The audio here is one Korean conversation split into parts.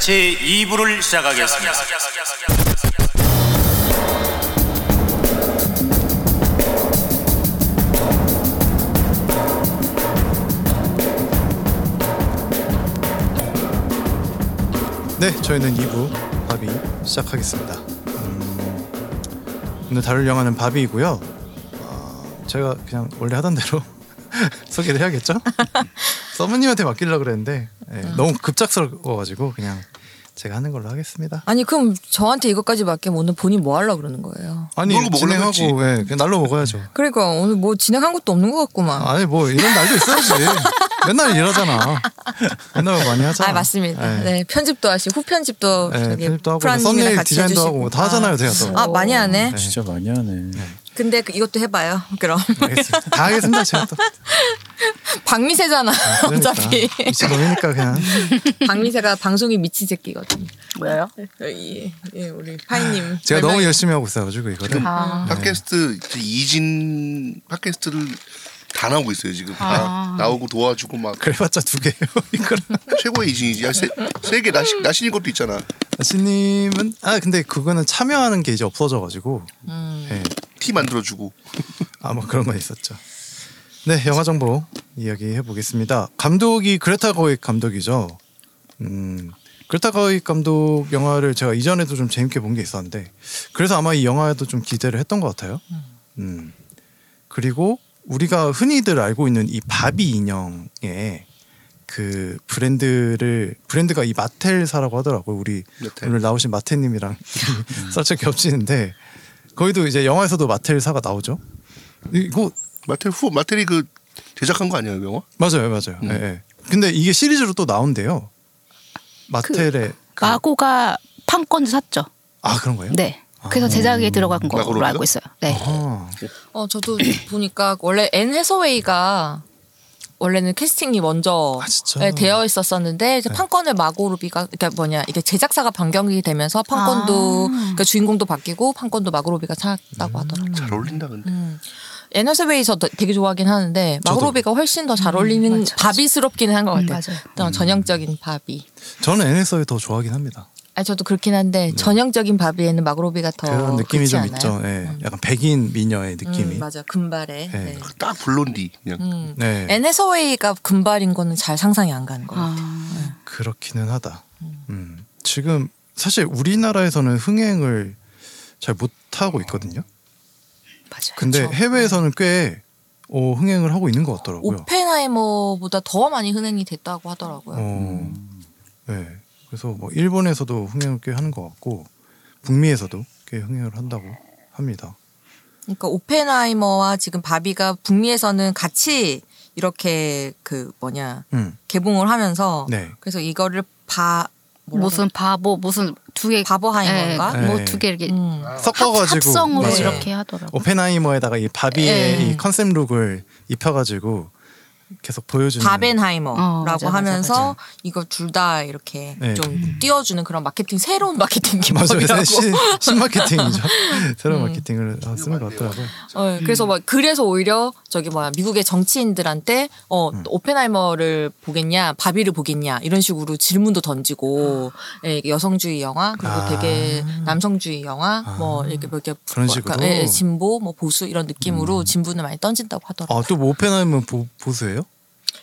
제 2부를 시작하겠습니다. 네, 저희는 2부 바비 시작하겠습니다. 음, 오늘 다룰 영화는 바비이고요. 어, 제가 그냥 원래 하던 대로 소개를 해야겠죠? 서브님한테 맡기려고 그랬는데 예, 너무 급작스러워가지고 그냥 제가 하는 걸로 하겠습니다. 아니 그럼 저한테 이것까지 맡기면 오늘 본인 뭐 하려고 그러는 거예요? 아니 먹으려고 진행하고 예, 그냥 날로 먹어야죠. 그러니까 오늘 뭐 진행한 것도 없는 것 같구만. 아니 뭐 이런 날도 있어야지. 맨날 일하잖아. 맨날 많이 하잖아. 아 맞습니다. 예. 네 편집도 하시고 후 편집도 예, 저기 편집도 하고 썸네일 같이 디자인도 해주시고. 하고 다 하잖아요, 제가 또. 아 많이 하네. 네. 진짜 많이 하네. 근데 그 이것도 해봐요. 그럼 알겠습니다. 다 하겠습니다. 제가 또. 박미세잖아. 그러니까. 어차피 미친놈이니까 그냥. 박미세가 방송이 미친 새끼거든. 뭐예요? 예, 예, 우리 파이님. 제가 너무 설명해 열심히 하고 있어가지고 이거를. 아, 팟캐스트 이제 이진 팟캐스트를 다 나오고 있어요 지금 다 아. 나오고 도와주고 막 그래봤자 두 개예요. 이거를. 최고의 이진이지 야, 세, 세계 나시 나신인 것도 있잖아 아씨님은 아 근데 그거는 참여하는 게 이제 없어져가지고. 음. 예. 티 만들어주고 아뭐 그런 건 있었죠. 네 영화 정보 이야기 해 보겠습니다. 감독이 그레타 거익 감독이죠. 음 그레타 거익 감독 영화를 제가 이전에도 좀 재밌게 본 게 있었는데 그래서 아마 이 영화에도 좀 기대를 했던 것 같아요. 음 그리고 우리가 흔히들 알고 있는 이 바비 인형의 그 브랜드를 브랜드가 이 마텔사라고 하더라고요. 우리 마텔. 오늘 나오신 마텔님이랑 살짝 겹치는데 거기도 이제 영화에서도 마텔 사가 나오죠. 이거 마텔 후 마텔이 그 제작한 거 아니에요 영화? 맞아요, 맞아요. 예, 예. 근데 이게 시리즈로 또 나온대요. 마텔의 그, 마고가 판권도 샀죠. 아 그런 거예요? 네. 그래서 제작에 들어간 거로? 알고 있어요. 네. 아, 어 저도 보니까 원래 앤 해서웨이가 원래는 캐스팅이 먼저 아? 네, 되어 있었었는데 이제 판권을 마고로비가 그러니까 뭐냐 이게 제작사가 변경이 되면서 판권도 아. 그러니까 주인공도 바뀌고 판권도 마고로비가 샀다고 하더라고요. 잘 어울린다 근데 음. 저 되게 좋아하긴 하는데 마고로비가 훨씬 더 잘 어울리는 음. 바비스럽기는 한것 음, 같아요. 맞아요. 어, 전형적인 바비. 저는 앤 해서웨이 더 좋아하긴 합니다. 아 저도 그렇긴 한데 전형적인 바비에는 마고로비가 더 네. 그런 느낌이 좀 않아요? 있죠. 예. 약간 백인 미녀의 느낌이. 음, 맞아 금발에. 네. 네. 딱 blondie 그냥 음. 네, 앤 해서웨이가 금발인 거는 잘 상상이 안 가는 거예요. 아, 그렇기는 하다. 음. 지금 사실 우리나라에서는 흥행을 잘 못하고 있거든요. 맞아요. 근데 그쵸. 해외에서는 꽤 어, 흥행을 하고 있는 것 같더라고요. 오펜하이머보다 더 많이 흔행이 됐다고 하더라고요. 어, 네. 그래서 뭐 일본에서도 흥행을 꽤 하는 것 같고 북미에서도 꽤 흥행을 한다고 합니다. 그러니까 오펜하이머와 지금 바비가 북미에서는 같이 이렇게 그 뭐냐 음, 개봉을 하면서 네. 그래서 이거를 바 무슨 바보 무슨 두 개 바보하이머인가? 네. 뭐두 개 이렇게 음. 섞어가지고 합성으로 맞아요. 이렇게 하더라고. 오펜하이머에다가 이 바비의 네. 이 컨셉 look을 입혀가지고 계속 보여주는 바벤하이머라고 어, 맞아, 맞아, 하면서 맞아. 이거 둘 다 이렇게 네. 좀 띄워주는 그런 마케팅 새로운 마케팅. 기법이라고. 신, 신마케팅이죠. 새로운 음. 마케팅을 쓰는 것 같더라고요. 어, 그래서 막 그래서 오히려 저기 뭐야 미국의 정치인들한테 어 음. 오펜하이머를 보겠냐 바비를 보겠냐 이런 식으로 질문도 던지고 예, 여성주의 영화 그리고 아. 되게 남성주의 영화 뭐 이렇게 뭐 이렇게 그런 뭐 식으로? 예, 예, 진보 뭐 보수 이런 느낌으로 진분을 많이 던진다고 하더라고요. 아, 또 뭐 오펜하이머 보, 보수예요?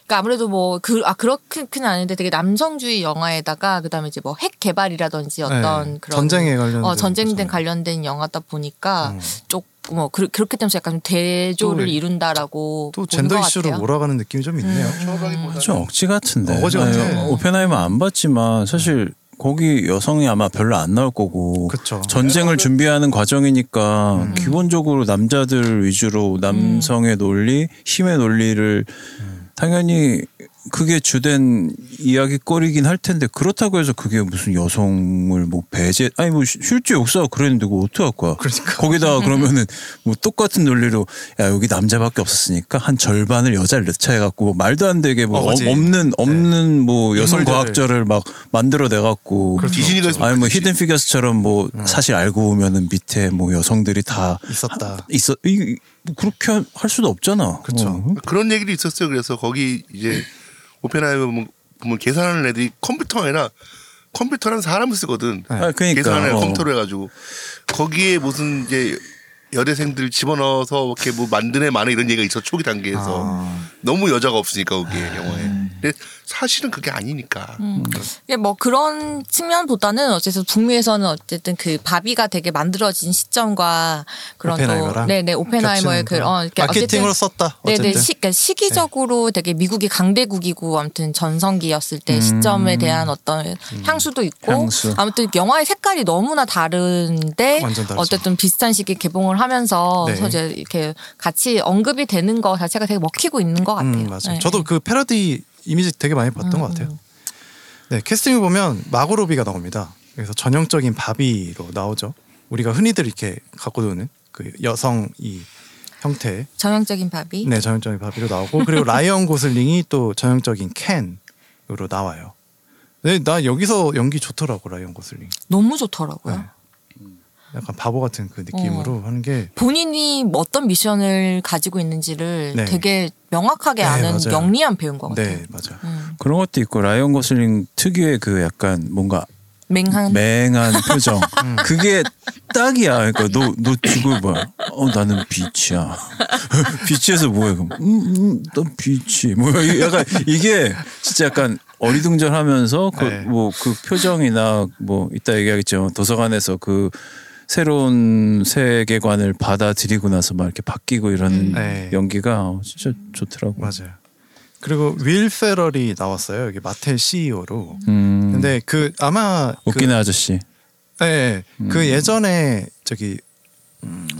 그러니까 아무래도 뭐 그 아 그렇게는 아닌데 되게 남성주의 영화에다가 그다음에 이제 뭐 핵 개발이라든지 어떤 네. 그런 전쟁에 관련된 어 전쟁된. 관련된 영화다 보니까 음. 쪽뭐 그, 그렇게 되면서 약간 좀 대조를 또 이룬다라고 또 젠더 것 이슈로. 몰아가는 느낌이 좀 있네요. 처음하기보다는 좀 억지 같은데. 어거지 같아. 아니, 오펜하이머 안 봤지만 사실 거기 여성이 아마 별로 안 나올 거고 그쵸. 전쟁을 준비하는 과정이니까 기본적으로 남자들 위주로 남성의 논리, 힘의 논리를 당연히 그게 주된 이야기거리긴 할 텐데 그렇다고 해서 그게 무슨 여성을 뭐 배제 아니 뭐 시- 실제 역사가 그랬는데 그거 어떻게 할 거야? 그러니까. 거기다가 그러면은 뭐 똑같은 논리로 야 여기 남자밖에 없었으니까 한 절반을 여자를 넣자 해갖고 뭐 말도 안 되게 뭐 어. 없는 없는 뭐 여성. 과학자를 막 만들어 내 갖고 그럴 수 디즈니가 없죠. 아니 뭐. 히든 피겨스처럼 뭐 사실 알고 보면은 밑에 뭐 여성들이 다 있었다. 있어 이뭐 그렇게 할- 할 수도 없잖아. 그쵸. 어. 그런 얘기도 있었어요. 그래서 거기 이제 오펜하이머 보면, 보면 계산하는 애들이 컴퓨터가 아니라 컴퓨터는 사람을 쓰거든. 아, 그러니까. 계산을 어. 컴퓨터로 해가지고 거기에 무슨 이제 여대생들 집어넣어서 이렇게 뭐 만드네 마네 이런 얘기가 있어 초기 단계에서 아. 너무 여자가 없으니까 거기에 영화에. 근데 사실은 그게 아니니까. 이게 뭐 그런 측면보다는 어쨌든 북미에서는 어쨌든 그 바비가 되게 만들어진 시점과 그런 오펜하이머랑 또 네네 오펜하이머의 그 겹치는 어, 거. 이렇게 마케팅으로 썼다. 네네 어쨌든. 시, 그러니까 시기적으로 되게 미국이 강대국이고 아무튼 전성기였을 때 시점에 대한 어떤 향수도 있고 향수. 아무튼 영화의 색깔이 너무나 다른데 완전 다르죠. 어쨌든 비슷한 시기에 개봉을 하면서 네. 이제 이렇게 같이 언급이 되는 거 자체가 되게 먹히고 있는 것 같아요. 음, 맞아요. 네. 저도 그 패러디 이미지 되게 많이 봤던 것 같아요. 네, 캐스팅을 보면 마고로비가 나옵니다. 그래서 전형적인 바비로 나오죠. 우리가 흔히들 이렇게 갖고 노는 그 여성 이 형태, 전형적인 바비. 네, 전형적인 바비로 나오고 그리고 라이언 고슬링이 또 전형적인 켄으로 나와요. 네, 나 여기서 연기 좋더라고 라이언 고슬링. 너무 좋더라고요. 네. 약간 바보 같은 그 느낌으로 하는 게 본인이 뭐 어떤 미션을 가지고 있는지를 네. 되게 명확하게 네, 아는 맞아요. 영리한 배우인 것 같아요. 네, 맞아요. 그런 것도 있고 라이언 고슬링 특유의 그 약간 뭔가 맹한 맹한 표정. 음. 그게 딱이야. 그러니까 너, 너 죽을 뭐야? 어, 나는 빛이야. 빛에서 뭐야? 그럼, 음, 음, 난 빛이. 뭐야? 이게 약간 이게 진짜 약간 어리둥절하면서 그 네. 뭐 그 표정이나 뭐 이따 얘기하겠지만 도서관에서 그 새로운 세계관을 받아들이고 나서 막 이렇게 바뀌고 이런 네. 연기가 어, 진짜 좋더라고. 맞아요. 그리고 윌 페럴이 나왔어요. 여기 마텔 CEO로. 음, 근데 그 아마 그, 웃기는 아저씨. 네, 그 예전에 저기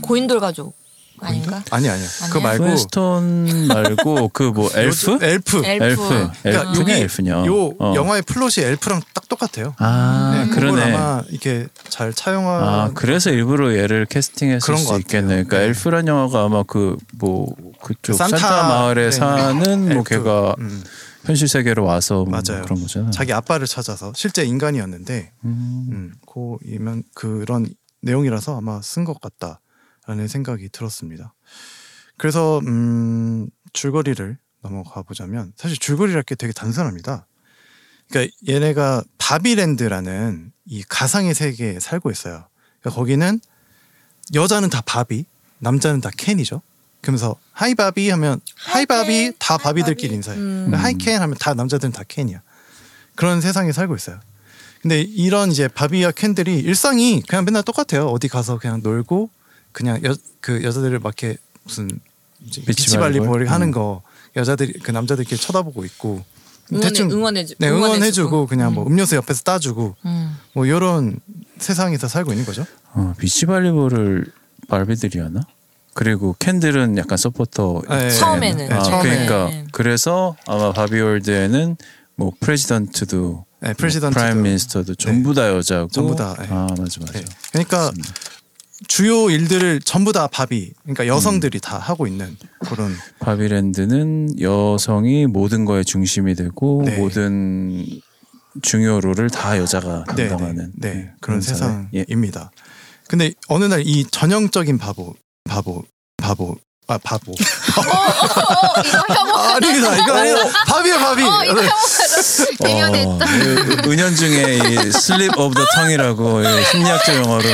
고인돌 가족 아닌가? 아니 아니야. 아니야? 말고 웨스턴 말고 그 뭐 엘프? 엘프. 엘프. 엘프. 그러니까 엘프냐. 요 어. 영화의 플롯이 엘프랑 딱 똑같아요. 아 네, 그러네. 아마 이렇게 잘 차용한 아 그래서 일부러 얘를 캐스팅했을 그런 수. 있겠네. 그러니까 네. 엘프란 영화가 아마 그 뭐 그쪽 산타, 산타, 마을에 네. 사는 뭐 엘프. 걔가 음, 현실 세계로 와서 뭐 맞아요. 그런 거잖아. 자기 아빠를 찾아서 실제 인간이었는데 음, 고이면 그런 내용이라서 아마 쓴 것 같다 라는 생각이 들었습니다. 그래서 음, 줄거리를 넘어가 보자면 사실 줄거리랄 게 되게 단순합니다. 그러니까 얘네가 바비랜드라는 이 가상의 세계에 살고 있어요. 그러니까 거기는 여자는 다 바비, 남자는 다 켄이죠. 그러면서 hi 바비 하면 hi 바비 다 바비들끼리 인사해. 요 hi 켄 하면 다 남자들은 다 켄이야. 그런 세상에 살고 있어요. 근데 이런 이제 바비와 켄들이 일상이 그냥 맨날 똑같아요. 어디 가서 그냥 놀고 그냥 여, 그 여자들을 막 이렇게 무슨 비치 비치발리? 볼 하는 음. 거 여자들이 그 남자들끼리 쳐다보고 있고 응원해, 응원해주, 네, 응원해주고 그냥 뭐 음. 음료수 옆에서 따주고 음. 뭐 이런 세상에서 살고 있는 거죠. 어, 비치발리볼을 바비들이 하나? 그리고 켄들은 약간 서포터. 네, 처음에는. 네, 아, 처음에 그러니까 네. 그래서 아마 바비월드에는 뭐 president도 네, president도. prime minister도 전부 다 여자고 전부 다, 네. 아 맞아 맞아. 네. 그러니까 주요 일들을 전부 다 바비, 그러니까 여성들이 음. 다 하고 있는 그런 바비랜드는 여성이 모든 거의 중심이 되고 네. 모든 중요 role을 다 여자가 네, 담당하는 네, 네, 네, 그런 사회. 예. 세상입니다. 근데 어느 날 이 전형적인 바보, 바보, 바보, 아 바보. 어, 이거 혐오. 아닙니다. 이거 아니라 바비야 바비. 어, 이거 혐오. 대면했다. 어, 은연중에 이 슬립 오브 더 텅이라고 이 심리학적 용어로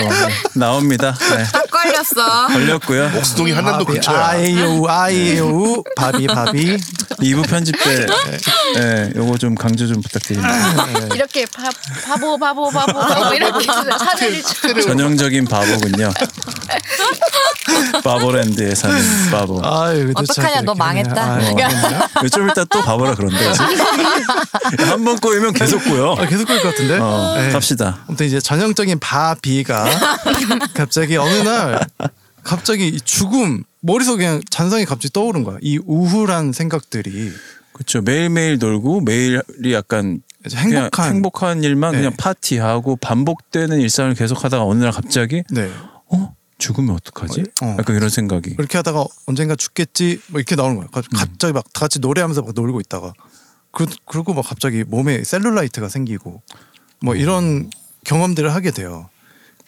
나옵니다. 네. 딱 걸렸어. 걸렸고요. 옥수동이 한남도 근처야. 아이유 아이유 바비 바비. 2부 편집 때 네, 요거 좀 강조 좀 부탁드립니다. 이렇게 바, 바보 바보 바보 바보 이렇게 차들이 전형적인 바보군요. 바보랜드에 사는 바보. 아유, 그래도 어떡하냐, 참너 망했다. 하네. 아, 망했나? 좀 이따 또 바보라 그런데. 한 번 꼬이면 계속 꼬여. 아, 계속 그럴 것 같은데. 어, 네. 갑시다. 아무튼 이제 전형적인 바비가 갑자기 어느 날 갑자기 이 죽음 머릿속에 그냥 잔상이 갑자기 떠오른 거야. 이 우울한 생각들이 그렇죠. 매일매일 놀고 매일이 약간 행복한 행복한 일만 네. 그냥 파티하고 반복되는 일상을 계속하다가 어느 날 갑자기 네어 죽으면 어떡하지? 어. 약간 이런 생각이. 그렇게 하다가 언젠가 죽겠지 뭐 이렇게 나오는 거야. 음. 갑자기 막다 같이 노래하면서 막 놀고 있다가 그 그리고 막 갑자기 몸에 셀룰라이트가 생기고 뭐 음. 이런 경험들을 하게 돼요.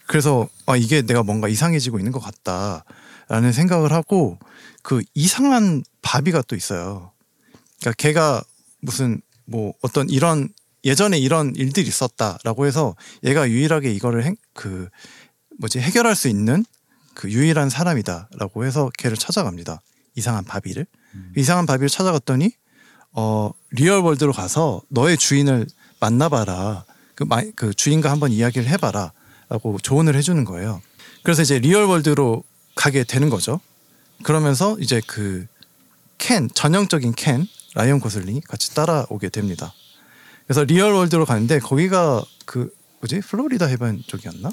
그래서 아 이게 내가 뭔가 이상해지고 있는 것 같다라는 생각을 하고 그 이상한 바비가 또 있어요. 그러니까 걔가 무슨 뭐 어떤 이런 예전에 이런 일들이 있었다라고 해서 얘가 유일하게 이거를 행, 그 뭐지 해결할 수 있는 그 유일한 사람이다라고 해서 걔를 찾아갑니다. 이상한 바비를 이상한 바비를 찾아갔더니 어 real world로 가서 너의 주인을 만나봐라 그, 마, 그 주인과 한번 이야기를 해봐라라고 조언을 해주는 거예요. 그래서 이제 real world로 가게 되는 거죠. 그러면서 이제 그 켄 전형적인 켄 라이언 고슬링이 같이 따라오게 됩니다. 그래서 real world로 가는데 거기가 그 뭐지 플로리다 해변 쪽이었나?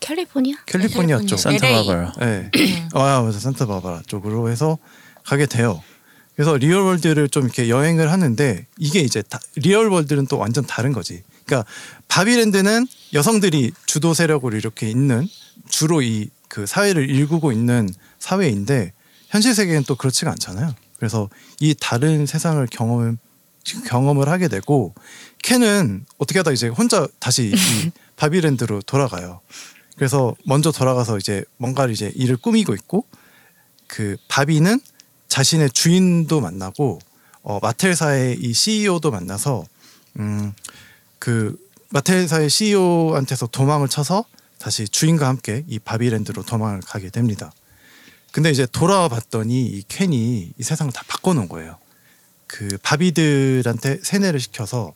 캘리포니아? 캘리포니아 쪽. 산타 LA. 바바라. 네. 아 맞아 산타 바바라 쪽으로 해서 가게 돼요. 그래서 real world를 좀 이렇게 여행을 하는데 이게 이제 다, real world는 또 완전 다른 거지. 그러니까 바비랜드는 여성들이 주도 세력으로 이렇게 있는 주로 이 그 사회를 일구고 있는 사회인데 현실 세계는 또 그렇지가 않잖아요. 그래서 이 다른 세상을 경험 경험을 하게 되고 켄은 어떻게 하다 이제 혼자 다시 이 바비랜드로 돌아가요. 그래서 먼저 돌아가서 이제 뭔가를 이제 일을 꾸미고 있고 그 바비는 자신의 주인도 만나고 어, 마텔사의 이 CEO도 만나서 음 그 마텔사의 CEO한테서 도망을 쳐서 다시 주인과 함께 이 바비랜드로 도망을 가게 됩니다. 근데 이제 돌아와 봤더니 이 켄이 이 세상을 다 바꿔놓은 거예요. 그 바비들한테 세뇌를 시켜서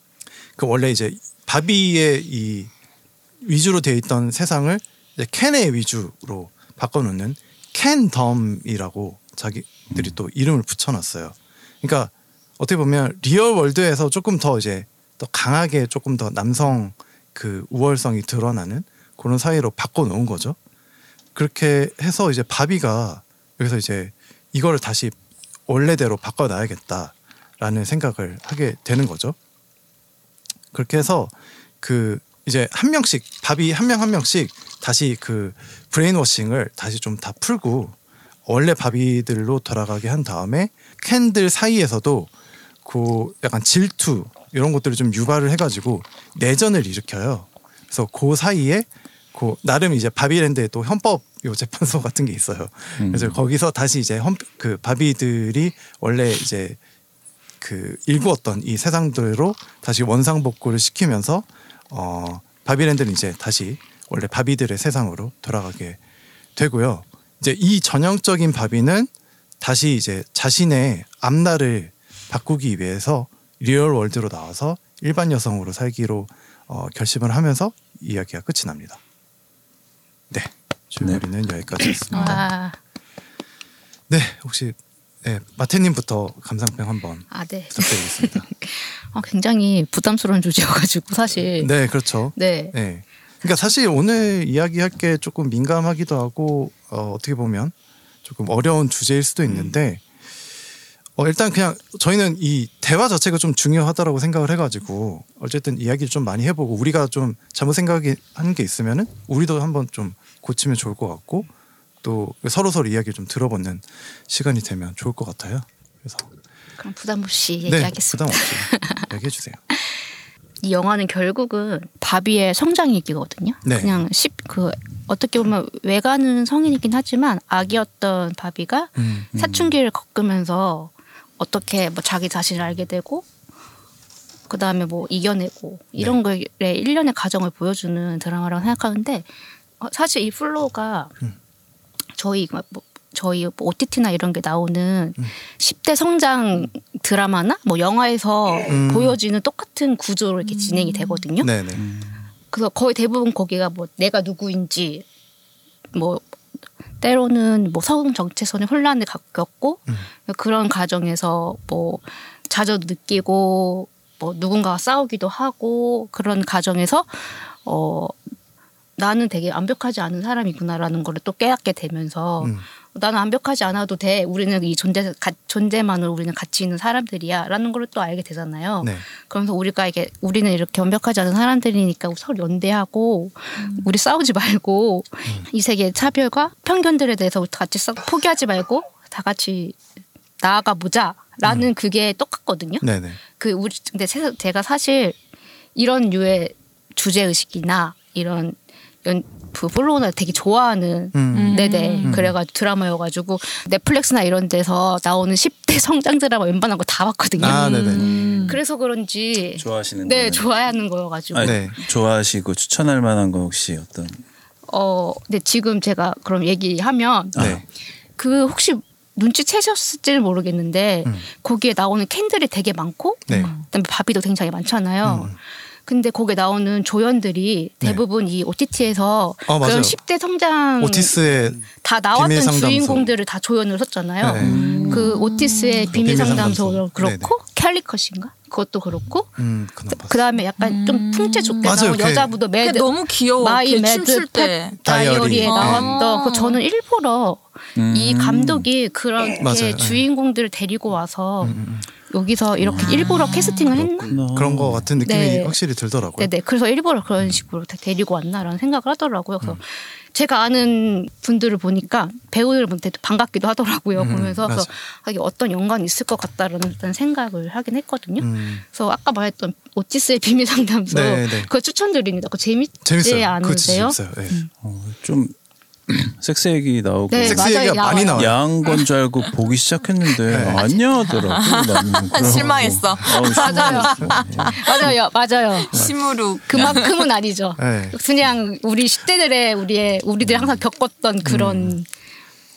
그 원래 이제 바비의 이 위주로 되어 있던 세상을 이제 켄의 위주로 바꿔놓는 켄덤이라고 자기들이 또 이름을 붙여놨어요. 그러니까 어떻게 보면 real world에서 조금 더 이제 더 강하게 조금 더 남성 그 우월성이 드러나는 그런 사회로 바꿔놓은 거죠. 그렇게 해서 이제 바비가 여기서 이제 이거를 다시 원래대로 바꿔놔야겠다라는 생각을 하게 되는 거죠. 그렇게 해서 그 이제 한 명씩 바비 한명 한 명씩 다시 그 brainwashing을 다시 좀 다 풀고 원래 바비들로 돌아가게 한 다음에 켄들 사이에서도 그 약간 질투 이런 것들을 좀 유발을 해가지고 내전을 일으켜요. 그래서 그 사이에 그 나름 이제 바비랜드에 또 헌법 요 재판소 같은 게 있어요. 그래서 거기서 다시 이제 헌, 그 바비들이 원래 이제 그 일구었던 이 세상대로 다시 원상복구를 시키면서 어 바비랜드는 이제 다시 원래 바비들의 세상으로 돌아가게 되고요. 이제 이 전형적인 바비는 다시 이제 자신의 앞날을 바꾸기 위해서 real world로 나와서 일반 여성으로 살기로 어, 결심을 하면서 이야기가 끝이 납니다. 네, 줄거리는 여기까지였습니다. 아, 네, 혹시 네, 마태님부터 감상평 한번 아, 네. 부탁드리겠습니다. 아, 굉장히 부담스러운 주제여가지고 사실. 네, 그렇죠. 네. 네. 그러니까 사실 오늘 이야기할 게 조금 민감하기도 하고 어, 어떻게 보면 조금 어려운 주제일 수도 있는데 어, 일단 그냥 저희는 이 대화 자체가 좀 중요하다라고 생각을 해가지고 어쨌든 이야기를 좀 많이 해보고 우리가 좀 잘못 생각하는 게 있으면은 우리도 한번 좀 고치면 좋을 것 같고 또 서로 서로 이야기를 좀 들어보는 시간이 되면 좋을 것 같아요. 그래서 그럼 부담 없이 네, 얘기하겠습니다. 부담 없이 이야기해 주세요. 이 영화는 결국은 바비의 성장 얘기거든요. 네. 그냥 십그 어떻게 보면 외관은 성인이긴 하지만 아기였던 바비가 음, 사춘기를 겪으면서 어떻게 뭐 자기 자신을 알게 되고 그 다음에 뭐 이겨내고 이런 네. 거에 일련의 과정을 보여주는 드라마라고 생각하는데 어, 사실 이 flow가 음. 저희 뭐 저희 뭐 OTT나 이런 게 나오는 음. 10대 성장 드라마나 뭐 영화에서 음. 보여지는 똑같은 구조로 이렇게 진행이 되거든요. 네네. 그래서 거의 대부분 거기가 뭐 내가 누구인지 뭐 때로는 뭐 서동 정체성의 혼란을 겪고 음. 그런 과정에서 뭐 자저도 느끼고 뭐 누군가와 싸우기도 하고 그런 과정에서 어 나는 되게 완벽하지 않은 사람이구나라는 거를 또 깨닫게 되면서 음. 나는 완벽하지 않아도 돼. 우리는 이 존재 가, 존재만으로 우리는 가치 있는 사람들이야라는 걸 또 알게 되잖아요. 네. 그러면서 우리가 이게 우리는 이렇게 완벽하지 않은 사람들이니까 서로 연대하고 우리 싸우지 말고 이 세계의 차별과 편견들에 대해서 같이 싸, 포기하지 말고 다 같이 나아가 보자라는 그게 똑같거든요. 네네. 그 우리 근데 세- 제가 사실 이런 류의 주제 의식이나 이런 연, 그 플로우나 되게 좋아하는 음. 네네 그래가지고 드라마여가지고 넷플릭스나 이런 데서 나오는 10대 성장 드라마 웬만한 거 다 봤거든요. 아, 네네. 음. 그래서 그런지 좋아하시는 네 거예요? 좋아하는 거여가지고 아니, 네. 좋아하시고 추천할 만한 거 혹시 어떤? 어 근데 지금 제가 그럼 얘기하면 네. 그 혹시 눈치채셨을지는 모르겠는데 음. 거기에 나오는 캔들이 되게 많고 네. 그다음에 바비도 굉장히 많잖아요. 음. 근데 거기에 나오는 조연들이 대부분 이 OTT에서 어, 맞아요. 그런 10대 성장 오티스의 다 나왔던 비밀 상담소. 주인공들을 다 조연으로 썼잖아요. 네. 그 오티스의 비밀 비밀 상담소도 상담소. 그렇고 캘리컷인가 그것도 그렇고 음. 그 다음에 약간 좀 풍채 좋게. 나온 그- 여자부도 매드 너무 귀여워. 마이 걔 매드 때. 펫 다이어리에 다이어리. 나왔던 아. 그 저는 일부러 이 감독이 그렇게 맞아요. 네. 주인공들을 데리고 와서 여기서 이렇게 일부러 캐스팅을 했나? 그렇구나. 그런 거 같은 느낌이 네. 확실히 들더라고요. 네네. 그래서 일부러 그런 식으로 데- 데리고 왔나라는 생각을 하더라고요. 그래서 제가 아는 분들을 보니까 배우들한테도 반갑기도 하더라고요. 음, 보면서 그래서. 아, 어떤 연관이 있을 것 같다라는 생각을 하긴 했거든요. 음. 그래서 아까 말했던 오티스의 비밀 상담소 네, 네. 그거 추천드립니다. 그거 재밌지 재밌어요. 않으세요? 재밌어요. 네. 어, 좀 섹스 얘기 나오고 네, 섹스 맞아요. 얘기가 많이 나와요. 야한 건 줄 알고 보기 시작했는데 아니야 하더라고. 나는 그래갖고. 실망했어. 아우, 맞아요. 맞아요, 맞아요. 심으로 그만큼은 아니죠. 네. 그냥 우리 10대들의 우리의 우리들이 항상 겪었던 그런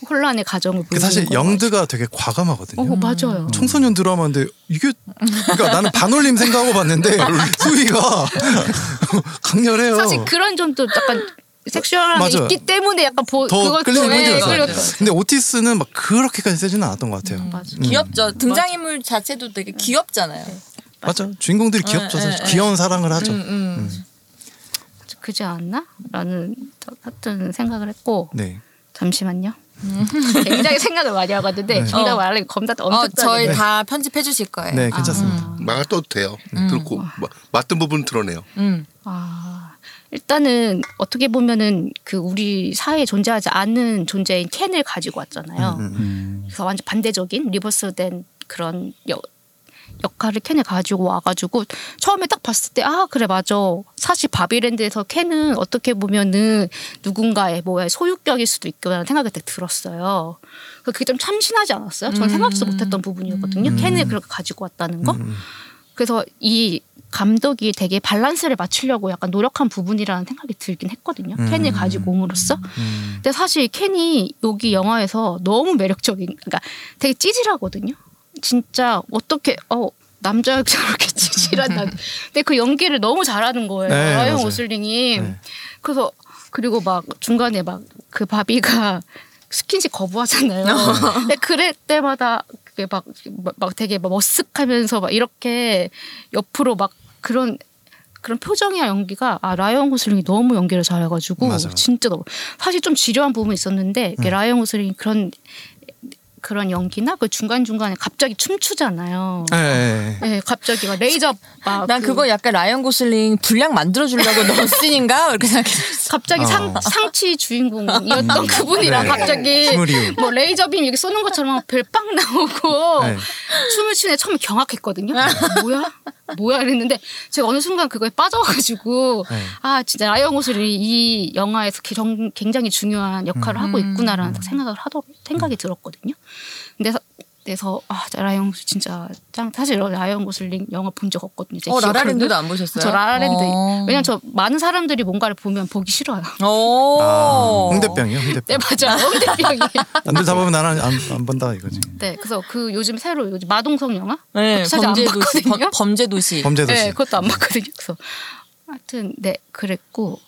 혼란의 가정을 그 보여주는 사실. 영드가 되게 과감하거든요. 어, 맞아요. 청소년 드라마인데 이게 그러니까 나는 반올림 생각하고 봤는데 수위가 강렬해요. 사실 그런 점도 약간 섹슈얼한 게 맞아요. 있기 때문에 약간 보, 더 끌리는 네, 포인트였어요. 끌렸죠. 근데 오티스는 막 그렇게까지 세지는 않았던 것 같아요. 맞아. 음. 귀엽죠. 등장인물 자체도 되게 귀엽잖아요. 맞아. 주인공들이 귀엽죠. 사실. 귀여운 사랑을 하죠. 음. 그지 않나? 라는 하여튼 생각을 했고 네. 잠시만요. 굉장히 생각을 많이 하거든데 네. 정답 어. 말하기 겁나 어, 엄청 저희 떨리네. 다 편집해 주실 거예요. 네, 괜찮습니다. 막아도 돼요. 들고 마- 맞던 부분 드러내요. 음. 아, 일단은 어떻게 보면은 그 우리 사회에 존재하지 않는 존재인 켄을 가지고 왔잖아요. 음. 그래서 완전 반대적인 리버스된 그런 여, 역할을 켄에 가지고 와가지고 처음에 딱 봤을 때 아 그래 맞아 사실 바비랜드에서 켄은 어떻게 보면은 누군가의 뭐야 소유격일 수도 있구나 생각이 딱 들었어요. 그 그게 좀 참신하지 않았어요? 저는 생각지도 못했던 부분이었거든요. 켄을 그렇게 가지고 왔다는 거. 그래서 이 감독이 되게 밸런스를 맞추려고 약간 노력한 부분이라는 생각이 들긴 했거든요. 켄을 가지고 옴으로써. 근데 사실 켄이 여기 영화에서 너무 매력적인, 그러니까 되게 찌질하거든요. 진짜 어떻게 어 남자 저렇게 찌질한 남. 근데 그 연기를 너무 잘하는 거예요. 네, 라이언. 고슬링이. 네. 그래서 그리고 막 중간에 막 그 바비가 스킨십 거부하잖아요. 근데 그럴 때마다 막, 막 되게 막 머쓱하면서 막 이렇게 옆으로 막 그런 그런 표정이나 연기가 아 라이언 고슬링이 너무 연기를 잘해가지고 맞아. 진짜 너무 사실 좀 지루한 부분이 있었는데 이게 라이언 고슬링이 그런 그런 연기나 그 중간 중간에 갑자기 춤추잖아요. 네. 네, 갑자기 막 레이저 막난 그- 그거 약간 라이언 고슬링 분량 만들어 주려고 넣은 씬인가 이렇게 생각했어. 갑자기 상, 샹치 주인공이었던 그분이랑 네. 갑자기. 뭐 레이저 빔 이렇게 쏘는 것처럼 별빵 나오고 네. 춤을 추는 애 처음에 경악했거든요. 뭐야? 뭐야? 이랬는데 제가 어느 순간 그거에 빠져가지고 네. 아 진짜 라이언 고슬링이 이 영화에서 개- 굉장히 중요한 역할을 하고 있구나라는 생각을 하더 생각이 들었거든요. 근데 서- 그래서 아 라이언 고슬 진짜 짱 사실 라이언 고슬링 영화 본 적 없거든요. 제 어. 라라랜드도 안 보셨어요? 저 라라랜드 어. 왜냐면 저 많은 사람들이 뭔가를 보면 보기 싫어요. 오. 아, 홍대병이요, 홍대병. 네 맞아요. 홍대병이. 남들 다 보면 나는 안, 안 본다 이거지. 네, 그래서 그 요즘 새로 요즘 마동석 영화 네, 사실 안 범죄 도시. 봤거든요. 범- 범죄 도시. 범죄도시. 네, 그것도 안 봤거든요. 그래서 하여튼 네 그랬고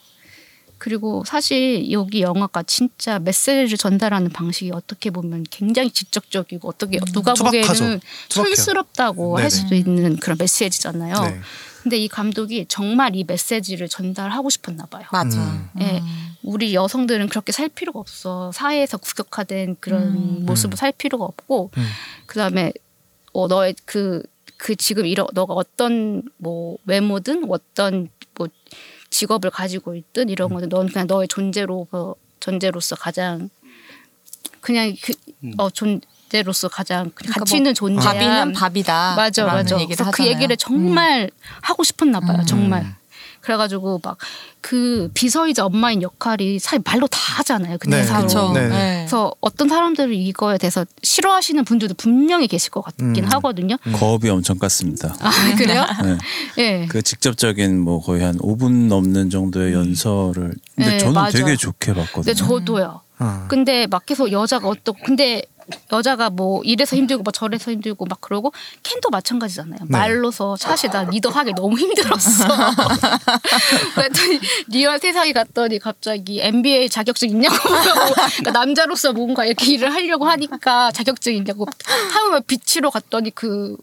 그리고 사실 여기 영화가 진짜 메시지를 전달하는 방식이 어떻게 보면 굉장히 직접적이고 어떻게 누가 투박하죠. 보기에는 투박해요. 촌스럽다고 네네. 할 수도 있는 그런 메시지잖아요. 네. 근데 이 감독이 정말 이 메시지를 전달하고 싶었나 봐요. 맞아. 음. 예, 우리 여성들은 그렇게 살 필요가 없어. 사회에서 국격화된 그런 모습을 살 필요가 없고, 음. 그 다음에 어, 너의 그, 그 지금 이러, 너가 어떤 뭐 외모든 어떤 뭐 직업을 가지고 있든 이런 거는 넌 그냥 너의 존재로, 어, 존재로서 가장 그냥 그, 어, 존재로서 가장 그냥 가치 있는 존재. 밥이는 밥이다. 맞아, 맞아. 얘기를 그래서 그 하잖아요. 음. 얘기를 정말 하고 싶었나 봐요, 정말. 그래가지고 막 그 비서이자 엄마인 역할이 사실 말로 다 하잖아요. 그 네, 대사로. 그쵸. 네. 그래서 어떤 사람들은 이거에 대해서 싫어하시는 분들도 분명히 계실 것 같긴 음. 하거든요. 거업이 엄청 깠습니다. 아 그래요? 네. 예. 그 직접적인 뭐 거의 한 5분 넘는 정도의 연설을 근데 네, 저는 맞아. 되게 좋게 봤거든요. 근데 저도요. 어. 근데 막 계속 여자가 어떠 근데 여자가 뭐 이래서 힘들고 막 저래서 힘들고 막 그러고 켄도 마찬가지잖아요. 네. 말로서 사실 나 리더 하기 너무 힘들었어. 그랬더니 real 세상에 갔더니 갑자기 MBA 자격증 있냐고 물어보고 그러니까 남자로서 뭔가 이렇게 일을 하려고 하니까 자격증 있냐고 하면 비치러 갔더니 그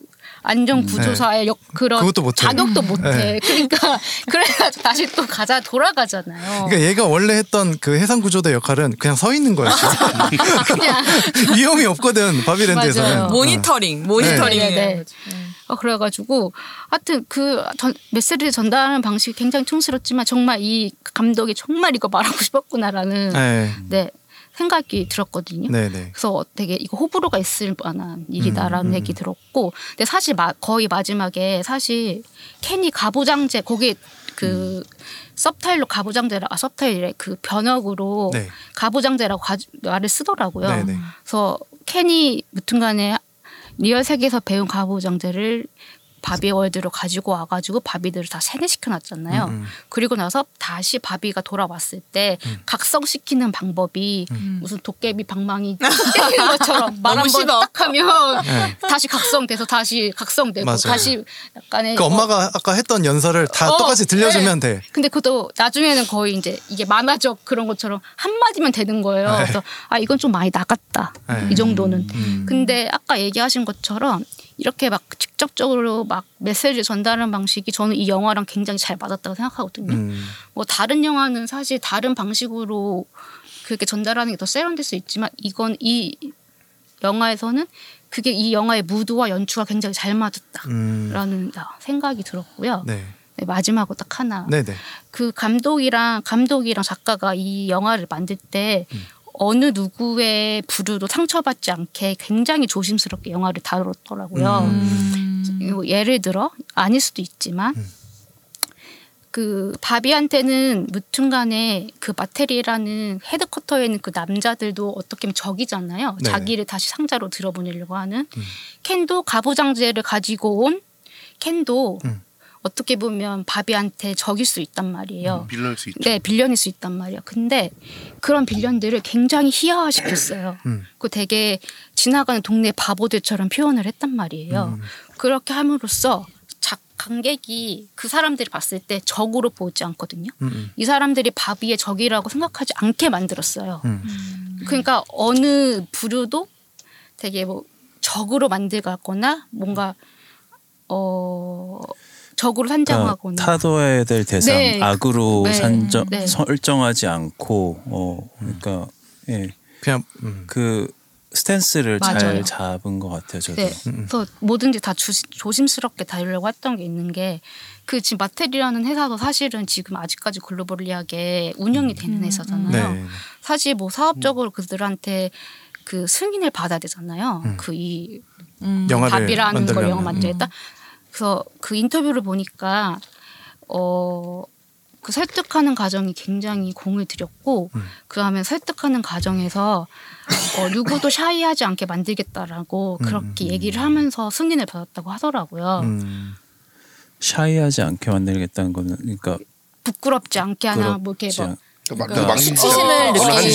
안전 구조사의 역 그런 그것도 못해. 자격도 못해. 네. 그러니까 그래가지고 다시 또 가자 돌아가잖아요. 그러니까 얘가 원래 했던 그 해상 구조대 역할은 그냥 서 있는 거였어. 그냥 위험이 없거든 바비랜드에서는. 맞아요. 모니터링, 모니터링. 네, 네, 네. 어, 그래가지고 하여튼 그 전, 메시지를 전달하는 방식이 굉장히 촌스럽지만 정말 이 감독이 정말 이거 말하고 싶었구나라는 네. 네, 생각이 들었거든요. 네, 네. 그래서 되게 이거 호불호가 있을 만한 일이다라는 음, 음. 얘기 들었고, 근데 사실 마, 거의 마지막에 사실 켄이 가부장제 거기 그 subtitle로 가부장제라 아 subtitle에 그 번역으로 네. 가부장제라고 가, 말을 쓰더라고요. 네, 네. 그래서 켄이 무튼간에 real 세계에서 배운 가부장제를 바비 월드로 가지고 와가지고 바비들을 다 세뇌시켜 놨잖아요. 음, 음. 그리고 나서 다시 바비가 돌아왔을 때 각성시키는 방법이 무슨 도깨비 방망이 때리는 것처럼 말 너무 한번 싫어. 딱 하면 네. 다시 각성돼서 다시 각성되고 맞아요. 다시 약간의 그 어, 엄마가 아까 했던 연설을 다 어, 똑같이 들려주면 돼. 근데 그것도 나중에는 거의 이제 이게 만화적 그런 것처럼 한마디면 되는 거예요. 네. 그래서 아 이건 좀 많이 나갔다. 네. 이 정도는. 음. 근데 아까 얘기하신 것처럼 이렇게 막 직접적으로 막 메시지 전달하는 방식이 저는 이 영화랑 굉장히 잘 맞았다고 생각하거든요. 음. 뭐 다른 영화는 사실 다른 방식으로 그렇게 전달하는 게 더 세련될 수 있지만 이건 이 영화에서는 그게 이 영화의 무드와 연출과 굉장히 잘 맞았다라는 음. 생각이 들었고요. 네. 네, 마지막으로 딱 하나. 네, 네. 그 감독이랑 감독이랑 작가가 이 영화를 만들 때 음. 어느 누구의 부류도 상처받지 않게 굉장히 조심스럽게 영화를 다뤘더라고요. 음. 뭐 예를 들어 아닐 수도 있지만 그 바비한테는 무튼간에 그 마테리라는 헤드쿼터에 있는 그 남자들도 어떻게 보면 적이잖아요. 네. 자기를 다시 상자로 들어보내려고 하는 켄도 가부장제를 가지고 온 켄도 음. 어떻게 보면 바비한테 적일 수 있단 말이에요. 빌릴 수 있죠. 네, 빌런일 수 있단 말이에요. 근데 그런 빌런들을 굉장히 희화화시켰어요. 음. 그 되게 지나가는 동네 바보들처럼 표현을 했단 말이에요. 음. 그렇게 함으로써 작 관객이 그 사람들이 봤을 때 적으로 보지 않거든요. 음, 음. 이 사람들이 바비의 적이라고 생각하지 않게 만들었어요. 음. 그러니까 어느 부류도 되게 뭐 적으로 만들거나 뭔가 어 적으로 그러니까 산정하거나 타도해야 될 대상 네. 악으로 네. 산정 네. 설정하지 않고 어 그러니까 예. 그냥 음. 그 스탠스를 맞아요. 잘 잡은 것 같아요. 저도. 네. 그래서 뭐든지 다 주- 조심스럽게 다루려고 했던 게 있는 게 그 지금 마텔이라는 회사도 사실은 지금 아직까지 글로벌리하게 운영이 되는 회사잖아요. 네. 사실 뭐 사업적으로 그들한테 그 승인을 받아야 되잖아요. 그이 영화를 밥이라는 걸 만들려면. 영화 만들겠다. 그래서 그 인터뷰를 보니까 어. 그 설득하는 과정이 굉장히 공을 들였고 그다음에 설득하는 과정에서 어, 누구도 샤이하지 않게 만들겠다라고 그렇게 얘기를 하면서 승인을 받았다고 하더라고요. 음. 샤이하지 않게 만들겠다는 거는 그러니까 부끄럽지 않게 하나 뭐 이렇게 부끄럽지 뭐 않- 막 그러니까 망신 수치심을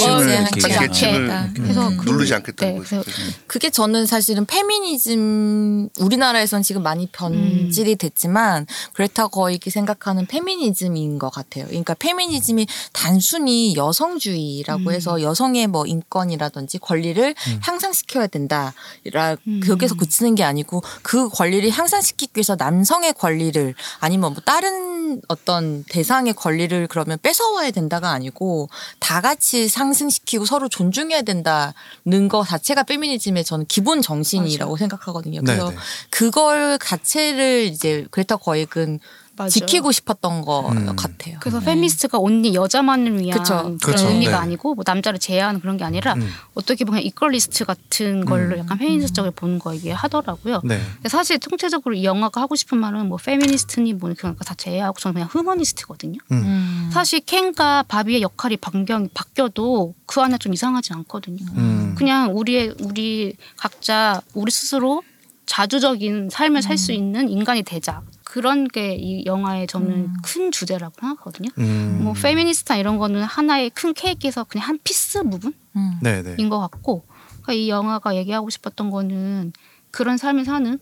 어느 느끼지 음. 그래서 음, 그- 누르지 않겠다는 네. 그래서 그게 저는 사실은 페미니즘 우리나라에선 지금 많이 변질이 됐지만 그레타 거익이 생각하는 페미니즘인 것 같아요. 그러니까 페미니즘이 단순히 여성주의라고 해서 여성의 뭐 인권이라든지 권리를 향상시켜야 된다. 라 여기서 그치는 게 아니고 그 권리를 향상시키기 위해서 남성의 권리를 아니면 뭐 다른 어떤 대상의 권리를 그러면 뺏어와야 된다가 아니 고 다 같이 상승시키고 서로 존중해야 된다는 거 자체가 페미니즘의 저는 기본 정신이라고 생각하거든요. 그래서 네네. 그걸 자체를 이제 그레타 거익은 맞아요. 지키고 싶었던 거 음. 같아요. 그래서 페미니스트가 only 여자만을 위한 그쵸. 그런 그쵸. 의미가 네. 아니고 뭐 남자를 제외하는 그런 게 아니라 음. 어떻게 보면 equalist 같은 걸로 약간 페미니스트적으로 보는 거 이게 하더라고요. 네. 근데 사실 총체적으로 이 영화가 하고 싶은 말은 뭐 페미니스트니 뭐 그런 거다 제외하고 저는 그냥 휴머니스트거든요. 음. 사실 켄과 바비의 역할이 변경 바뀌어도 그 안에 좀 이상하지 않거든요. 음. 그냥 우리의 우리 각자 우리 스스로 자주적인 삶을 살 수 있는 인간이 되자. 그런 게 이 영화의 저는 큰 주제라고 생각하거든요. 음. 뭐 페미니스트나 이런 거는 하나의 큰 케이크에서 그냥 한 piece 부분인 음. 네네. 것 같고 그러니까 이 영화가 얘기하고 싶었던 거는 그런 삶을 사는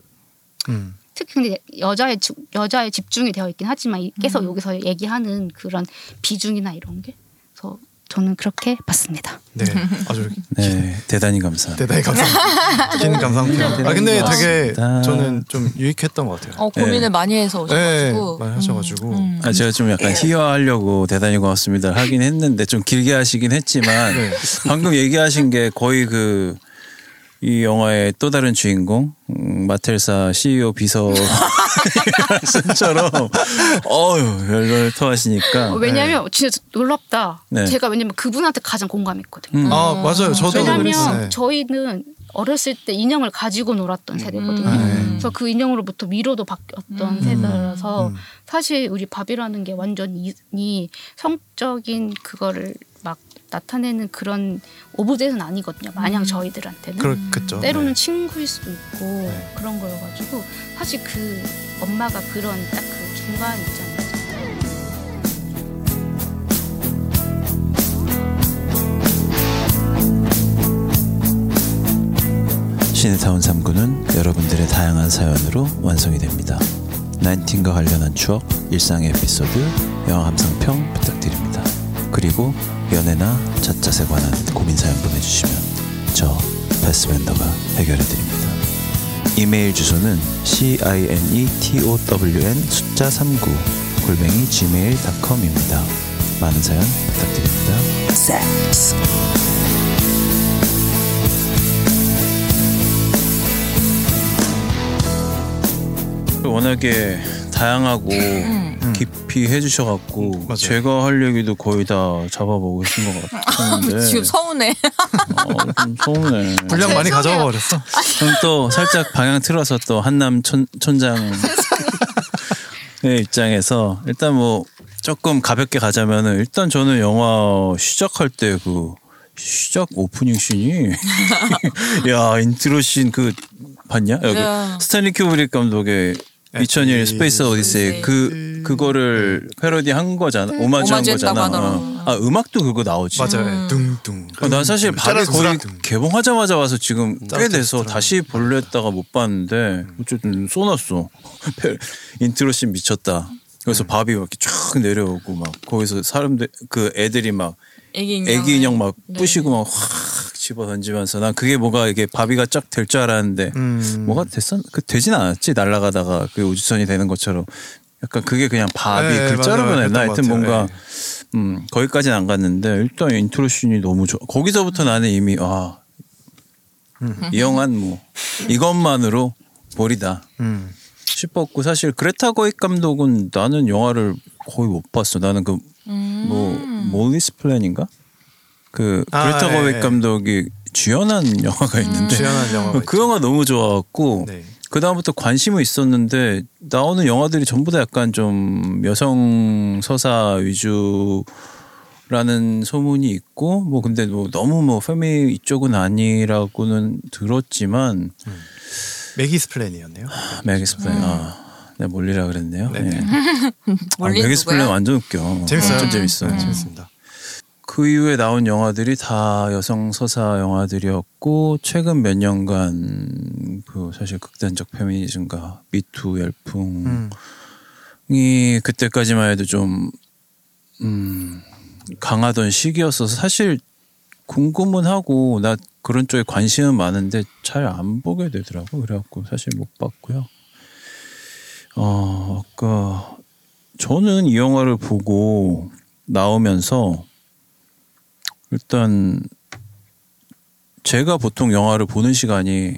음. 특히 근데 여자의 주- 여자의 집중이 되어 있긴 하지만 이- 계속 여기서 얘기하는 그런 비중이나 이런 게 그래서 저는 그렇게 봤습니다. 네. 아주 네, 대단히 감사합니다. 대단히 감사합니다. 긴 감상편. 아 근데 되게. 저는 좀 유익했던 것 같아요. 어, 고민을 많이 해서 네, 오셔가지고. 많이 하셔가지고. 음. 아, 제가 좀 약간 희화하려고 대단히 고맙습니다 하긴 했는데 좀 길게 하시긴 했지만 네. 방금 얘기하신 게 거의 그 이 영화의 또 다른 주인공 음, 마텔사 CEO 비서 말씀처럼 어유 열렬 토하시니까 어, 왜냐하면 진짜 놀랍다. 네. 제가 왜냐면 그분한테 가장 공감했거든요. 음. 아 맞아요. 저도 왜냐하면 그랬어요. 네. 저희는 어렸을 때 인형을 가지고 놀았던 세대거든요. 음. 그래서 그 인형으로부터 미로도 바뀌었던 세대라서 사실 우리 밥이라는 게 완전 이, 이 성적인 그거를 막 나타내는 그런 오브제는 아니거든요. 마냥 저희들한테는. 그렇겠죠. 때로는 네. 친구일 수도 있고 네. 그런 거여가지고 사실 그 엄마가 그런 딱 그 중간 입장이었어요. 시네타운 3구는 여러분들의 다양한 사연으로 완성이 됩니다. 나인틴과 관련한 추억, 일상의 에피소드, 영화 감상평 부탁드립니다. 그리고 연애나 자짜세 관한 고민 사연 보내주시면 저 패스밴더가 해결해드립니다. 이메일 주소는 cineton 숫자 39 골뱅이 gmail.com입니다. 많은 사연 부탁드립니다. 워낙에 다양하고 깊이 해주셔갖고 음. 맞아요. 제가 할 얘기도 거의 다 잡아보고 계신 것 같은데 지금 서운해. 어, 좀 서운해. 분량 많이 가져가 버렸어. 그럼 또 살짝 방향 틀어서 또 한남 촌, 촌장의 입장에서 일단 뭐 조금 가볍게 가자면은 일단 저는 영화 시작할 때그 시작 오프닝 scene이 야 intro scene 그 봤냐? 여기 네. 스탠리 큐브릭 감독의 2001 스페이스 오디세이 그 그거를 패러디 한 거잖아. 오마주 한 오마주 했다고 거잖아. 하더라고. 어. 아 음악도 그거 나오지. 맞아요. 둥둥. 어, 난 사실 바비 짜라짜라. 거의 개봉하자마자 와서 지금 꽤 짜라짜라. 돼서 다시 볼려 했다가 못 봤는데 어쨌든 쏘놨어. intro scene 미쳤다. 그래서 바비 막 이렇게 쫙 내려오고 막 거기서 사람들 그 애들이 막 애기 인형. 애기 인형 막 네. 부시고 막 확 집어 던지면서 난 그게 뭐가 이게 바비가 쫙 될 줄 알았는데 음. 뭐가 됐었 그 되진 않았지 날아가다가 그 우주선이 되는 것처럼 약간 그게 그냥 바비 네, 글자로. 변했나 하여튼. 뭔가 네. 음 거기까지는 안 갔는데 일단 intro scene이 너무 좋아 거기서부터 나는 이미 아 이 영화는 뭐 이것만으로 볼이다 음. 싶었고 사실 그레타 거윅 감독은 나는 영화를 거의 못 봤어 나는 그 뭐 몰리스 플랜인가? 그 아, 그레타 예, 거윅 예. 감독이 주연한 영화가 있는데. 주연한 영화가 그 영화 너무 좋아갖고 네. 그 다음부터 관심은 있었는데 나오는 영화들이 전부 다 약간 좀 여성 서사 위주라는 소문이 있고 뭐 근데 뭐 너무 뭐 페미 이쪽은 아니라고는 들었지만 매기스 플랜이었네요. 매기스 플랜. 아 내가 몰리라 그랬네요. 네. 예. 몰린 아, 누구야? 완전 웃겨. 재밌어요. 완전 재밌어. 네, 재밌습니다. 그 이후에 나온 영화들이 다 여성 서사 영화들이었고 최근 몇 년간 그 사실 극단적 페미니즘과 미투 열풍이 음. 그때까지만 해도 좀 음, 강하던 시기였어서 사실 궁금은 하고 나 그런 쪽에 관심은 많은데 잘 안 보게 되더라고 그래갖고 사실 못 봤고요. 어 아까 저는 이 영화를 보고 나오면서 일단 제가 보통 영화를 보는 시간이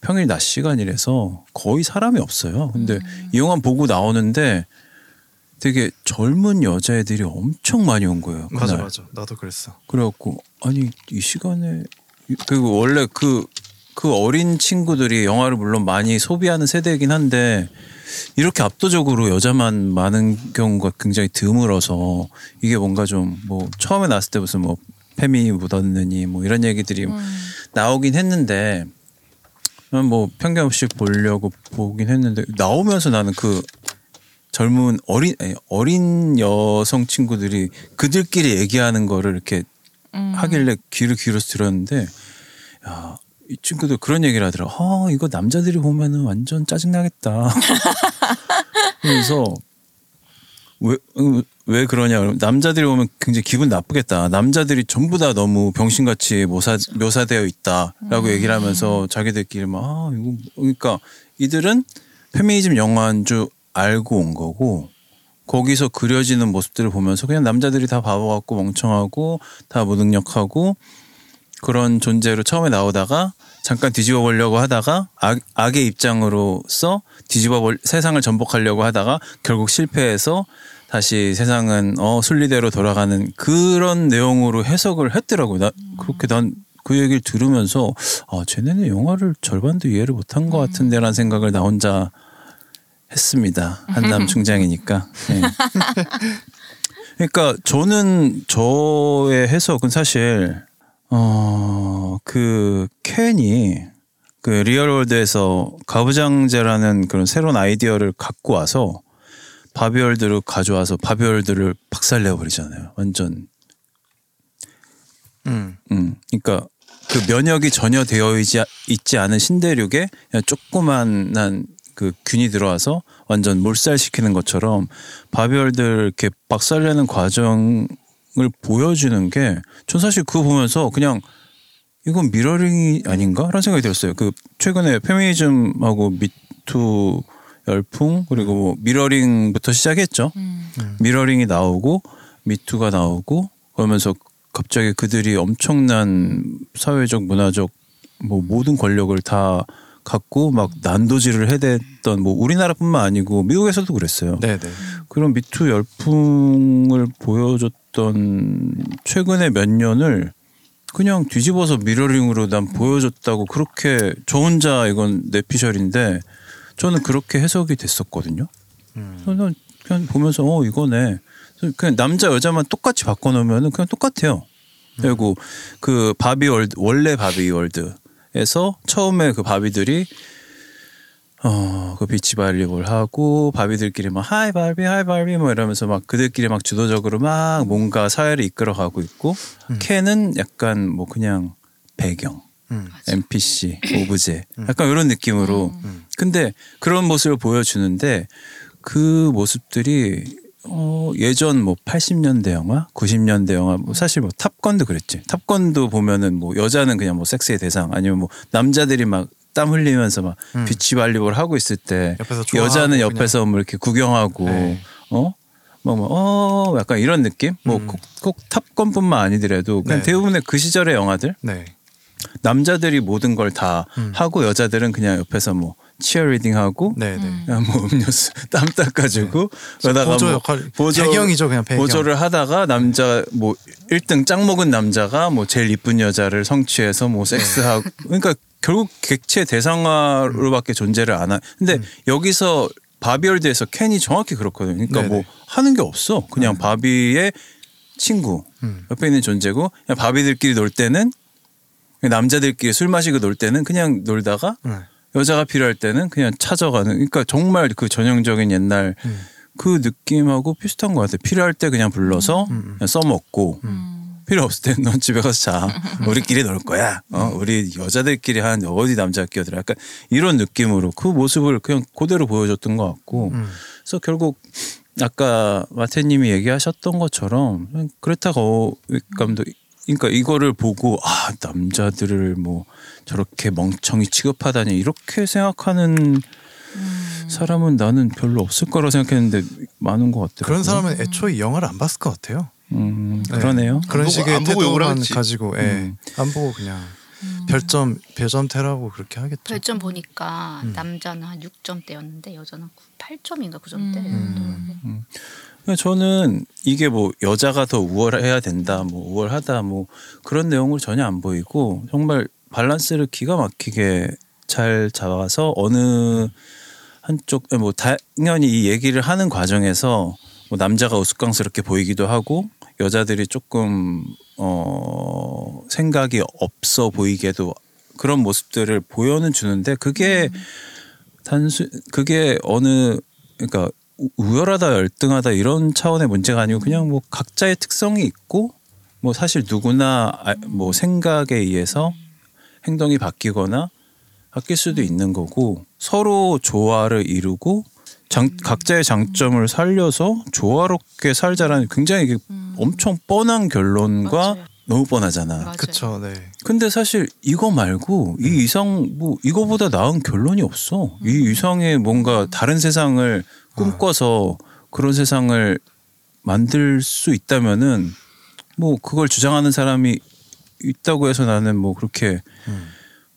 평일 낮 시간이라서 거의 사람이 없어요. 근데 이 영화 보고 나오는데 되게 젊은 여자애들이 엄청 많이 온 거예요. 그날. 맞아 맞아. 나도 그랬어. 그래갖고 아니 이 시간에 그리고 원래 그그 어린 친구들이 영화를 물론 많이 소비하는 세대이긴 한데 이렇게 압도적으로 여자만 많은 경우가 굉장히 드물어서 이게 뭔가 좀 뭐 처음에 나왔을 때 무슨 뭐 페미 묻었느니 뭐 이런 얘기들이 나오긴 했는데 난뭐 편견 없이 보려고 보긴 했는데 나오면서 나는 그 젊은 어린 아니, 어린 여성 친구들이 그들끼리 얘기하는 거를 이렇게 하길래 귀를 기울여서 들었는데 야, 이 친구들 그런 얘기를 하더라. 아, 이거 남자들이 보면은 완전 짜증나겠다. 그래서 왜, 음, 왜 그러냐. 남자들이 보면 굉장히 기분 나쁘겠다. 남자들이 전부 다 너무 병신같이 묘사, 묘사되어 있다 라고 얘기를 하면서 자기들끼리 막, 아, 이거, 그러니까 이들은 페미니즘 영화인 줄 알고 온 거고, 거기서 그려지는 모습들을 보면서 그냥 남자들이 다 바보 같고 멍청하고 다 무능력하고 그런 존재로 처음에 나오다가 잠깐 뒤집어 보려고 하다가 악, 악의 입장으로서 뒤집어 볼 세상을 전복하려고 하다가 결국 실패해서 다시 세상은 어 순리대로 돌아가는 그런 내용으로 해석을 했더라고요. 나 그렇게 난 그 얘기를 들으면서 아 쟤네는 영화를 절반도 이해를 못한 것 같은데라는 생각을 나 혼자 했습니다. 한남 촌장이니까. 네. 그러니까 저는 저의 해석은 사실 어 그 켄이 그 real world에서 가부장제라는 그런 새로운 아이디어를 갖고 와서 바비월드를 가져와서 바비월드를 박살내 버리잖아요. 완전 음. 음, 그러니까 그 면역이 전혀 되어 있지, 있지 않은 신대륙에 그냥 조그만한 그 균이 들어와서 완전 몰살시키는 것처럼 바비월드를 이렇게 박살내는 과정을 보여주는 게 전 사실 그거 보면서 그냥 이건 미러링이 아닌가라는 생각이 들었어요. 그 최근에 페미니즘하고 미투 열풍 그리고 뭐 미러링부터 시작했죠. 미러링이 나오고 미투가 나오고 그러면서 갑자기 그들이 엄청난 사회적 문화적 뭐 모든 권력을 다 갖고 막 난도질을 해댔던 뭐 우리나라뿐만 아니고 미국에서도 그랬어요. 네네. 그런 미투 열풍을 보여줬던 최근의 몇 년을 그냥 뒤집어서 미러링으로 난 보여줬다고 그렇게 저 혼자 이건 내피셜인데 저는 그렇게 해석이 됐었거든요. 저는 그냥 보면서 어 이거네. 그냥 남자 여자만 똑같이 바꿔놓으면 그냥 똑같아요. 그리고 그 바비 월드 원래 바비 월드 에서 처음에 그 바비들이 어그 비치 발리볼 하고 바비들끼리 막 하이 바비 하이 바비 뭐 이러면서 막 그들끼리 막 주도적으로 막 뭔가 사회를 이끌어가고 있고 켄은 약간 뭐 그냥 배경 음. NPC 오브제. 약간 이런 느낌으로. 근데 그런 모습을 보여주는데 그 모습들이 어 예전 뭐 80년대 영화, 90년대 영화 뭐 사실 뭐 탑건도 그랬지. 탑건도 보면은 뭐 여자는 그냥 뭐 섹스의 대상 아니면 뭐 남자들이 막 땀 흘리면서 막 비치 발리볼 하고 있을 때 여자는. 옆에서 뭐 이렇게 구경하고 네. 어? 뭐, 뭐, 어, 약간 이런 느낌? 뭐, 꼭, 꼭 탑건뿐만 아니더라도 그냥 네. 대부분의 그 시절의 영화들 네. 남자들이 모든 걸다 하고 여자들은 그냥 옆에서 뭐 치어리딩 하고 네네. 그냥 뭐 음료수 땀 닦아주고 그러다가 보조 뭐 역할, 배경이죠, 그냥 배경. 보조를 하다가 남자 뭐 1등 짱 먹은 남자가 뭐 제일 이쁜 여자를 성취해서 뭐 섹스하고 그러니까 결국 객체 대상화로밖에 존재를 안 하. 근데 여기서 바비월드에서 켄이 정확히 그렇거든요. 그러니까 네네. 뭐 하는 게 없어. 그냥 바비의 친구 음. 옆에 있는 존재고 그냥 바비들끼리 놀 때는 남자들끼리 술 마시고 놀 때는 그냥 놀다가 네. 여자가 필요할 때는 그냥 찾아가는 그러니까 정말 그 전형적인 옛날 음. 그 느낌하고 비슷한 것 같아요. 필요할 때 그냥 불러서 음. 그냥 써먹고 필요 없을 때 넌 집에 가서 자. 우리끼리 놀 거야. 어, 음. 우리 여자들끼리 하는데 어디 남자가 끼어들어. 약간 이런 느낌으로 그 모습을 그냥 그대로 보여줬던 것 같고 음. 그래서 결국 아까 마태님이 얘기하셨던 것처럼 그레타 거익 감독 그러니까 이거를 보고 아 남자들을 뭐 저렇게 멍청이 취급하다니 이렇게 생각하는 사람은 나는 별로 없을 거라 생각했는데 많은 것 같더라고요. 그런 사람은 애초에 영화를 안 봤을 것 같아요. 음, 그러네요. 그런 보고- 식의 안 태도만. 가지고 예. 음. 안 보고 그냥 별점 별점태라고 그렇게 하겠죠. 별점 보니까 음. 남자는 한 6점대였는데 여자는 8점인가 9점대. 음. 그러니까 저는 이게 뭐 여자가 더 우월해야 된다, 뭐 우월하다, 뭐 그런 내용을 전혀 안 보이고 정말 밸런스를 기가 막히게 잘 잡아서 어느 한쪽 뭐 당연히 이 얘기를 하는 과정에서 뭐 남자가 우스꽝스럽게 보이기도 하고 여자들이 조금 어 생각이 없어 보이게도 그런 모습들을 보여는 주는데 그게 단순 그게 어느 그러니까 우- 우열하다 열등하다 이런 차원의 문제가 아니고 그냥 뭐 각자의 특성이 있고 뭐 사실 누구나 아- 뭐 생각에 의해서 행동이 바뀌거나 바뀔 수도 있는 거고 서로 조화를 이루고 장, 각자의 장점을 살려서 조화롭게 살자라는 굉장히 이게 엄청 뻔한 결론과 맞아요. 너무 뻔하잖아. 맞아요. 그쵸, 네. 근데 사실 이거 말고 이 이상 뭐 이거보다 나은 결론이 없어. 이 이상의 뭔가 다른 세상을 꿈꿔서 그런 세상을 만들 수 있다면은 뭐 그걸 주장하는 사람이 있다고 해서 나는 뭐 그렇게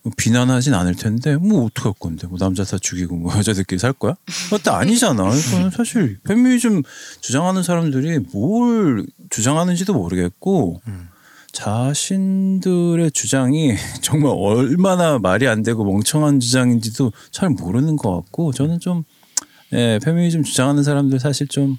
뭐 비난하진 않을 텐데 뭐 어떡할 건데 뭐 남자 다 죽이고 뭐 여자들끼리 살 거야? 그것도 아니잖아. 그러니까 사실 페미니즘 주장하는 사람들이 뭘 주장하는지도 모르겠고 자신들의 주장이 정말 얼마나 말이 안 되고 멍청한 주장인지도 잘 모르는 것 같고 저는 좀 예, 페미니즘 주장하는 사람들 사실 좀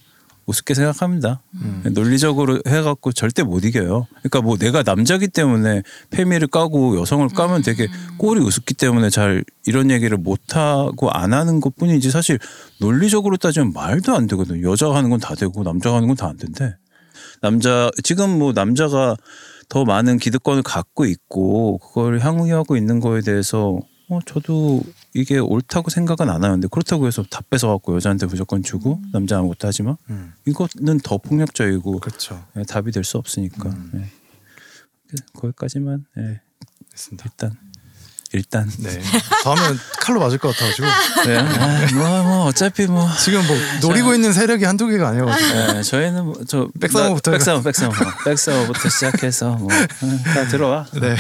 우습게 생각합니다. 예, 논리적으로 해갖고 절대 못 이겨요. 그러니까 뭐 내가 남자기 때문에 페미를 까고 여성을 까면 되게 꼴이 우습기 때문에 잘 이런 얘기를 못 하고 안 하는 것 뿐이지 사실 논리적으로 따지면 말도 안 되거든. 여자가 하는 건 다 되고 남자가 하는 건 다 안 된대. 남자 지금 뭐 남자가 더 많은 기득권을 갖고 있고 그걸 향유하고 있는 거에 대해서 어 저도 이게 옳다고 생각은 안 하는데 그렇다고 해서 다 뺏어 갖고 여자한테 무조건 주고 남자 아무것도 하지 마 음. 이거는 더 폭력적이고 그렇죠. 예, 답이 될 수 없으니까 예. 그- 거기까지만 예, 됐습니다. 일단 일단 네. 다음엔 칼로 맞을 것 같아가지고 네. 아, 뭐, 뭐 어차피 뭐 지금 뭐 노리고 있는 세력이 한두 개가 아니어가지고 네, 저희는 뭐, 저 백사모부터 백사모 백사모 백사모부터 시작해서 뭐 다 들어와 네.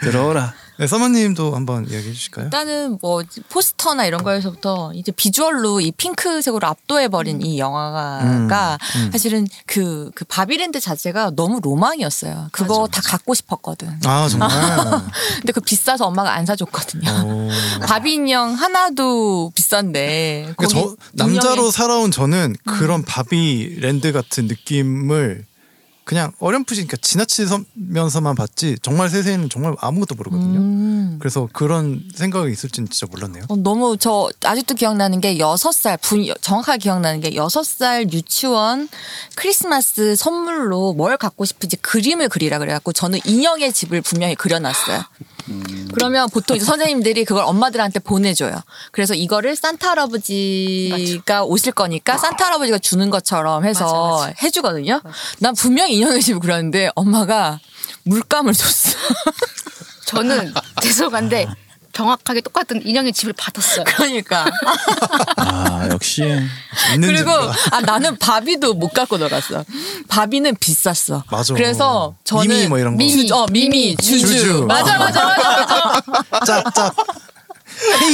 들어오라 네, 서머님도 한번 이야기해 주실까요? 일단은 뭐 포스터나 이런 거에서부터 이제 비주얼로 이 핑크색으로 압도해 버린 이 영화가 사실은 그, 그 바비랜드 자체가 너무 로망이었어요. 그거 다 갖고 싶었거든. 아 정말. 근데 그 비싸서 엄마가 안 사줬거든요. 오. 바비 인형 하나도 비싼데. 그러니까 저 남자로 살아온 저는 그런 바비랜드 같은 느낌을 그냥 어렴풋이 그러니까 지나치면서만 봤지 정말 세세히는 정말 아무것도 모르거든요. 음. 그래서 그런 생각이 있을지는 진짜 몰랐네요. 어, 너무 저 아직도 기억나는 게 여섯 살 분, 정확하게 기억나는 게 여섯 살 유치원 크리스마스 선물로 뭘 갖고 싶은지 그림을 그리라 그래갖고 저는 인형의 집을 분명히 그려놨어요. 그러면 보통 이제 선생님들이 그걸 엄마들한테 보내줘요. 그래서 이거를 산타 할아버지가 오실 거니까 산타 할아버지가 주는 것처럼 해서 맞아, 맞아. 해주거든요. 난 분명히 인형의 집을 그렸는데 엄마가 물감을 줬어. 저는 죄송한데 정확하게 똑같은 인형의 집을 받았어요. 그러니까. 아 역시 있는 그리고? 아 나는 바비도 못 갖고 놀았어. 바비는 비쌌어. 맞아. 그래서 저는 미미 뭐 이런 거. 미미, 어 미미, 주주. 주주. 맞아 맞아 맞아. 맞아. 짭짭.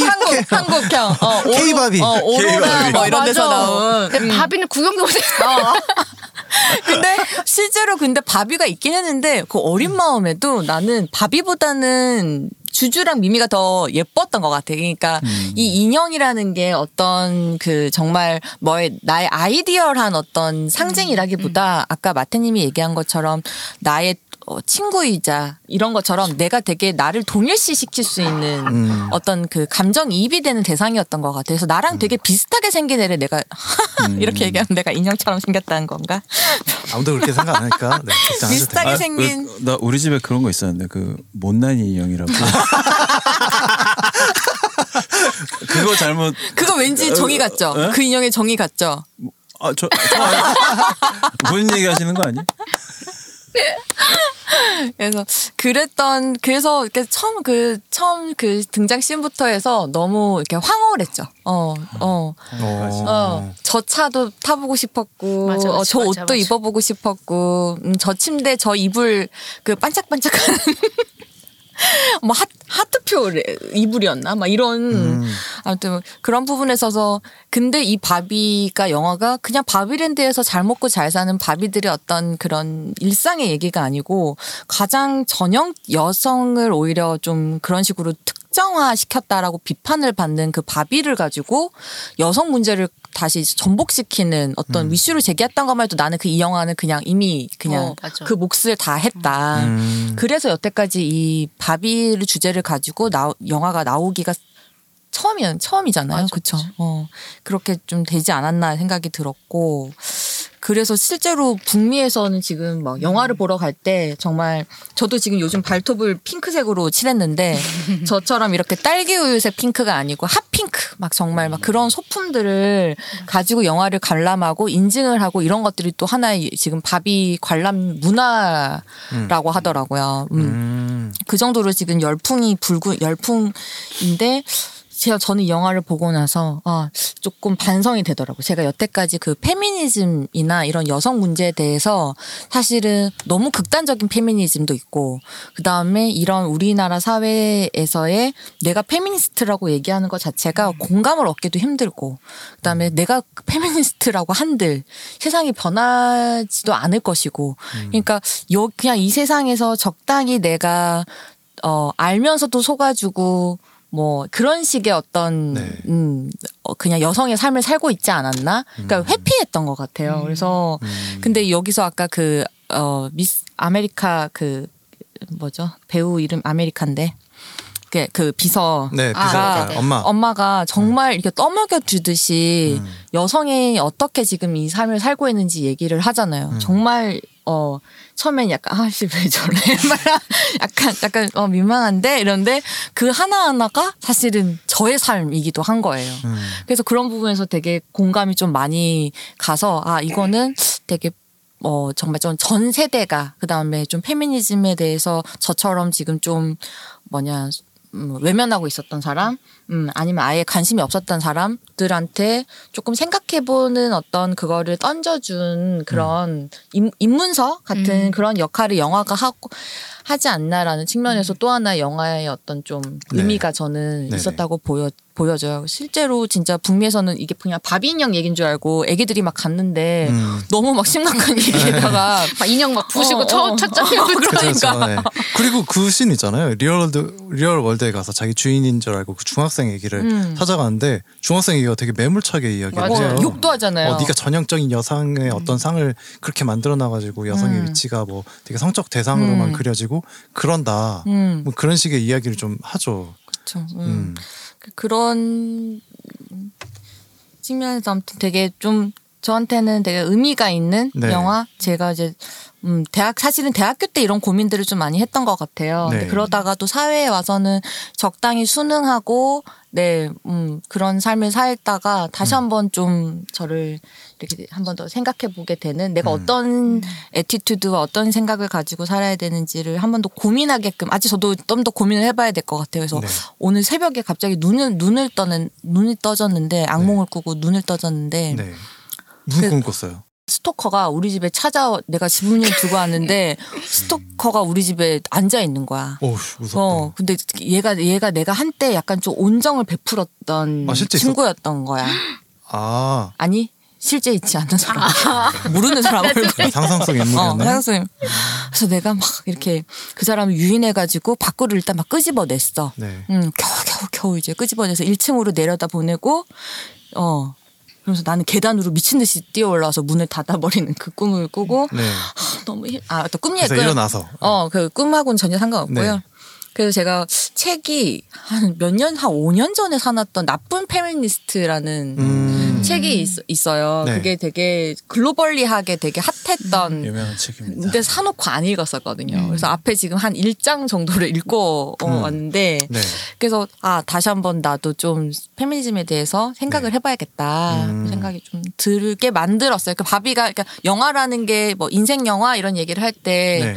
한국 한국형. 어, 오로- K-바비. 어, 오로라 뭐 이런 데서 나온. 근데 바비는 구경도 못해. 어. 근데 실제로 근데 바비가 있긴 했는데 그 어린 마음에도 나는 바비보다는 주주랑 미미가 더 예뻤던 것 같아. 그러니까 이 인형이라는 게 어떤 그 정말 뭐의 나의 아이디얼한 어떤 상징이라기보다 아까 마태님이 얘기한 것처럼 나의 어, 친구이자 이런 것처럼 내가 되게 나를 동일시 시킬 수 있는 어떤 그 감정 이입이 되는 대상이었던 것 같아요. 그래서 나랑 되게 비슷하게 생긴 애를 내가 이렇게 얘기하면 내가 인형처럼 생겼다는 건가? 아무도 그렇게 생각 안 하니까 네, 비슷하게. 생긴 그, 나 우리 집에 그런 거 있었는데 그 못난 인형이라고 그거 잘못 그거 왠지 정의 같죠? 에? 그 인형의 정의 같죠? 아저 본인 얘기하시는 거 아니? 그래서 그랬던 그래서 이렇게 처음 그 처음 그 등장 씬부터 해서 너무 이렇게 황홀했죠. 어, 어, 어. 어. 저 차도 타보고 싶었고, 맞아, 맞아, 어, 저 맞아, 옷도 맞아. 입어보고 싶었고, 음, 저 침대 저 이불 그 반짝반짝하는 뭐 하, 하트표 이불이었나 막 이런 음. 아무튼 그런 부분에 있어서 근데 이 바비가 영화가 그냥 바비랜드에서 잘 먹고 잘 사는 바비들의 어떤 그런 일상의 얘기가 아니고 가장 전형 여성을 오히려 좀 그런 식으로 특 정화 시켰다라고 비판을 받는 그 바비를 가지고 여성 문제를 다시 전복시키는 어떤 위슈를 제기했던 것만 해도 나는 그 이 영화는 그냥 이미 그냥 어. 그 몫을 다 했다. 음. 그래서 여태까지 이 바비를 주제를 가지고 나, 영화가 나오기가 처음이야 처음이잖아요. 그렇죠. 어. 그렇게 좀 되지 않았나 생각이 들었고 그래서 실제로 북미에서는 지금 막 영화를 보러 갈 때 정말 저도 지금 요즘 발톱을 핑크색으로 칠했는데 저처럼 이렇게 딸기 우유색 핑크가 아니고 핫핑크 막 정말 막 그런 소품들을 가지고 영화를 관람하고 인증을 하고 이런 것들이 또 하나의 지금 바비 관람 문화라고 하더라고요. 음. 음. 그 정도로 지금 열풍이 불고 열풍인데 제가 저는 이 영화를 보고 나서 아 조금 반성이 되더라고. 요. 제가 여태까지 그 페미니즘이나 이런 여성 문제에 대해서 사실은 너무 극단적인 페미니즘도 있고 그 다음에 이런 우리나라 사회에서의 내가 페미니스트라고 얘기하는 것 자체가 공감을 얻기도 힘들고 그 다음에 내가 페미니스트라고 한들 세상이 변하지도 않을 것이고 그러니까 요 그냥 이 세상에서 적당히 내가 어 알면서도 속아주고 뭐 그런 식의 어떤 네. 음 어, 그냥 여성의 삶을 살고 있지 않았나? 그러니까 회피했던 것 같아요. 그래서 근데 여기서 아까 그어 미스 아메리카 그 뭐죠 배우 이름 아메리카인데 그, 그 비서 네, 아, 비서가 네, 네. 엄마. 엄마가 정말 이렇게 떠먹여 주듯이 여성이 어떻게 지금 이 삶을 살고 있는지 얘기를 하잖아요. 정말 어 처음엔 약간 아씨 왜 저래? 막 약간 약간 어 민망한데? 이런데 그 하나 하나가 사실은 저의 삶이기도 한 거예요. 그래서 그런 부분에서 되게 공감이 좀 많이 가서 아 이거는 되게 어 정말 좀전 세대가 그 다음에 좀 페미니즘에 대해서 저처럼 지금 좀 뭐냐 음, 외면하고 있었던 사람, 음, 아니면 아예 관심이 없었던 사람들한테 조금 생각해보는 어떤 그거를 던져준 그런 인, 입문서 같은 그런 역할을 영화가 하고 하지 않나라는 측면에서 또 하나 영화의 어떤 좀 네. 의미가 저는. 있었다고 보여 보여져요. 실제로 진짜 북미에서는 이게 그냥 바비 인형 얘기인 줄 알고 애기들이 막 갔는데 음. 너무 막 심각한 얘기에다가 막 인형 막 부시고 어, 첫, 어. 첫 그렇죠, 그러니까. 그렇죠. 네. 그리고 그 씬 있잖아요. real world real world에 가서 자기 주인인 줄 알고 그 중학생 애기를 음. 찾아가는데 중학생 애기가 되게 매몰차게 이야기를 맞아요. 해요. 어, 욕도 하잖아요. 어, 네가 전형적인 여성의 어떤 상을 그렇게 만들어 놔가지고 여성의 음. 위치가 뭐 되게 성적 대상으로만 음. 그려지고 그런다. 음. 뭐 그런 식의 이야기를 좀 하죠. 그렇죠. 음. 그- 그런 측면에서 아무튼 되게 좀 저한테는 되게 의미가 있는 네. 영화. 제가 이제 음 대학 사실은 대학교 때 이런 고민들을 좀 많이 했던 것 같아요. 네. 그러다가 또 사회에 와서는 적당히 수능하고 네, 음 그런 삶을 살다가 다시 음. 한번 좀 저를 이렇게 한 번 더 생각해 보게 되는 내가 음. 어떤 attitude와 어떤 생각을 가지고 살아야 되는지를 한 번 더 고민하게끔 아직 저도 좀 더 고민을 해봐야 될 것 같아요. 그래서 네. 오늘 새벽에 갑자기 눈을 눈을 떠는 눈이 떠졌는데 악몽을 꾸고 눈을 떠졌는데 네. 무슨 그- 꿈 꿨어요? 스토커가 우리 집에 찾아 내가 지문을 두고 왔는데 스토커가 우리 집에 앉아 있는 거야. 오우 무섭다. 어 근데 얘가 얘가 내가 한때 약간 좀 온정을 베풀었던 아, 친구였던 거야. 아 아니 실제 있지 않는 사람 모르는 사람 얼굴. 상상 속 어, 인물이었네. 사장님. 그래서 내가 막 이렇게 그 사람을 유인해가지고 밖으로 일단 막 끄집어냈어. 네. 음, 겨우 겨우 겨우 이제 끄집어내서 1층으로 내려다 보내고 어 그러면서 나는 계단으로 미친 듯이 뛰어 올라와서 문을 닫아버리는 그 꿈을 꾸고 네. 아, 너무 아 또 꿈 그래서 얘기 일어나서 어 그 꿈하고는 전혀 상관없고요. 네. 그래서 제가 책이 한 몇 년 한 5년 전에 사놨던 나쁜 페미니스트라는 음. 책이 있, 어요 네. 그게 되게 글로벌리하게 되게 핫했던 유명한 책입니다. 근데 사놓고 안 읽었었거든요. 음. 그래서 앞에 지금 한 1장 정도를 읽고 어, 왔는데 네. 그래서 아 다시 한번 나도 좀 페미니즘에 대해서 생각을 해봐야겠다 네. 음. 생각이 좀 들게 만들었어요. 그 바비가 그러니까 영화라는 게 뭐 인생 영화 이런 얘기를 할때 네.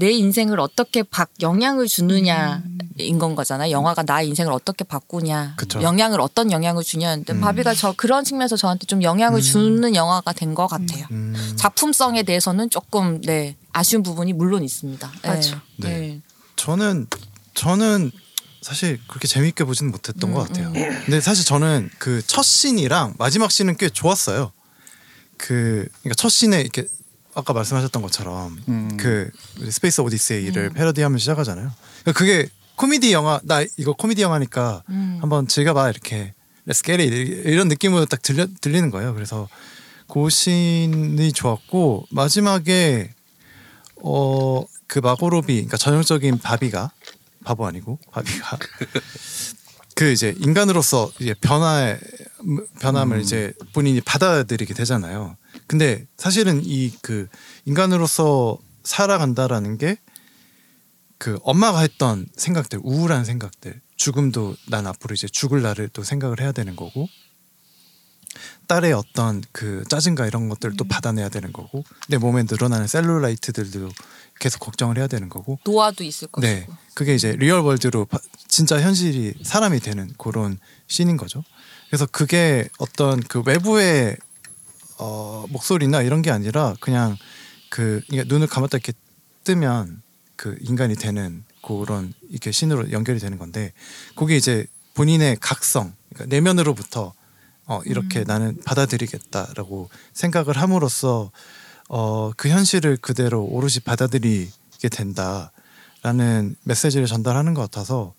내 인생을 어떻게 바, 영향을 주느냐인 건 거잖아요. 영화가 나의 인생을 어떻게 바꾸냐, 그쵸. 영향을 어떤 영향을 주냐인데 바비가 저 그런 측면에서 저한테 좀 영향을 주는 영화가 된 것 같아요. 음. 작품성에 대해서는 조금 네 아쉬운 부분이 물론 있습니다. 네. 맞아. 네. 저는 저는 사실 그렇게 재밌게 보지는 못했던 것 같아요. 근데 사실 저는 그 첫 씬이랑 마지막 씬은 꽤 좋았어요. 그 그러니까 첫 씬에 이렇게 아까 말씀하셨던 것처럼 그 스페이스 오디세이를 패러디하면서 시작하잖아요. 그러니까 그게 코미디 영화 나 이거 코미디 영화니까 한번 즐겨봐 이렇게 Let's get it 이런 느낌으로 딱 들려 들리는 거예요. 그래서 그 씬이 좋았고 마지막에 어 그 마고로비 그러니까 전형적인 바비가 바보 아니고 바비가 그 이제 인간으로서 이제 변화의 변함을 이제 본인이 받아들이게 되잖아요. 근데 사실은 이 그 인간으로서 살아간다라는 게 그 엄마가 했던 생각들, 우울한 생각들, 죽음도 난 앞으로 이제 죽을 날을 또 생각을 해야 되는 거고 딸의 어떤 그 짜증과 이런 것들을 또 받아내야 되는 거고 내 몸에 늘어나는 셀룰라이트들도 계속 걱정을 해야 되는 거고 노화도 있을 것이고. 네, 그게 이제 real world로 바- 진짜 현실이 사람이 되는 그런 씬인 거죠. 그래서 그게 어떤 그 외부의 어, 목소리나 이런 게 아니라 그냥 그 그러니까 눈을 감았다 이렇게 뜨면 그 인간이 되는 그런 이렇게 신으로 연결이 되는 건데 그게 이제 본인의 각성, 그러니까 내면으로부터 어, 이렇게 나는 받아들이겠다라고 생각을 함으로써 어, 그 현실을 그대로 오롯이 받아들이게 된다라는 메시지를 전달하는 것 같아서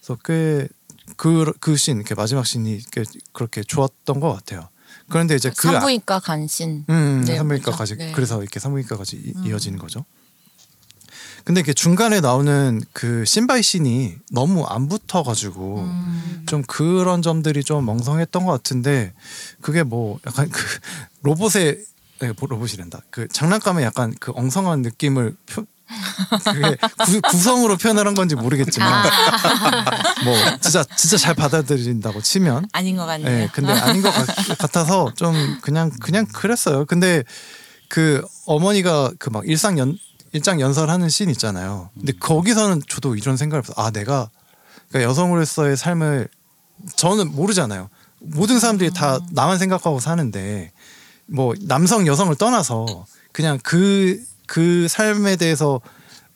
그래서 꽤 그 그 씬, 이렇게 마지막 씬이 꽤 그렇게 좋았던 것 같아요. 그런데 이제 그 아- 산부인과 간신. 음, 네, 산부인과까지 그렇죠. 네. 그래서 이렇게 산부인과까지 이- 이어지는 거죠. 근데 이게 중간에 나오는 그 신바이 씬이 너무 안 붙어가지고 음. 좀 그런 점들이 좀 멍성했던 것 같은데 그게 뭐 약간 그 로봇의 네, 뭐 로봇이란다. 그 장난감에 약간 그 엉성한 느낌을 표, 그게 구, 구성으로 표현을 건지 모르겠지만 뭐 진짜 진짜 잘 받아들인다고 치면 아닌 것 같네요. 네, 근데 아닌 것 같, 아서좀 그냥 그냥 그랬어요. 근데 그 어머니가 그 막 일상 연 일장 연설하는 씬 있잖아요. 근데 거기서는 저도 이런 생각을 해서 아 내가 그러니까 여성으로서의 삶을 저는 모르잖아요. 모든 사람들이 다 나만 생각하고 사는데 뭐 남성 여성을 떠나서 그냥 그 그 삶에 대해서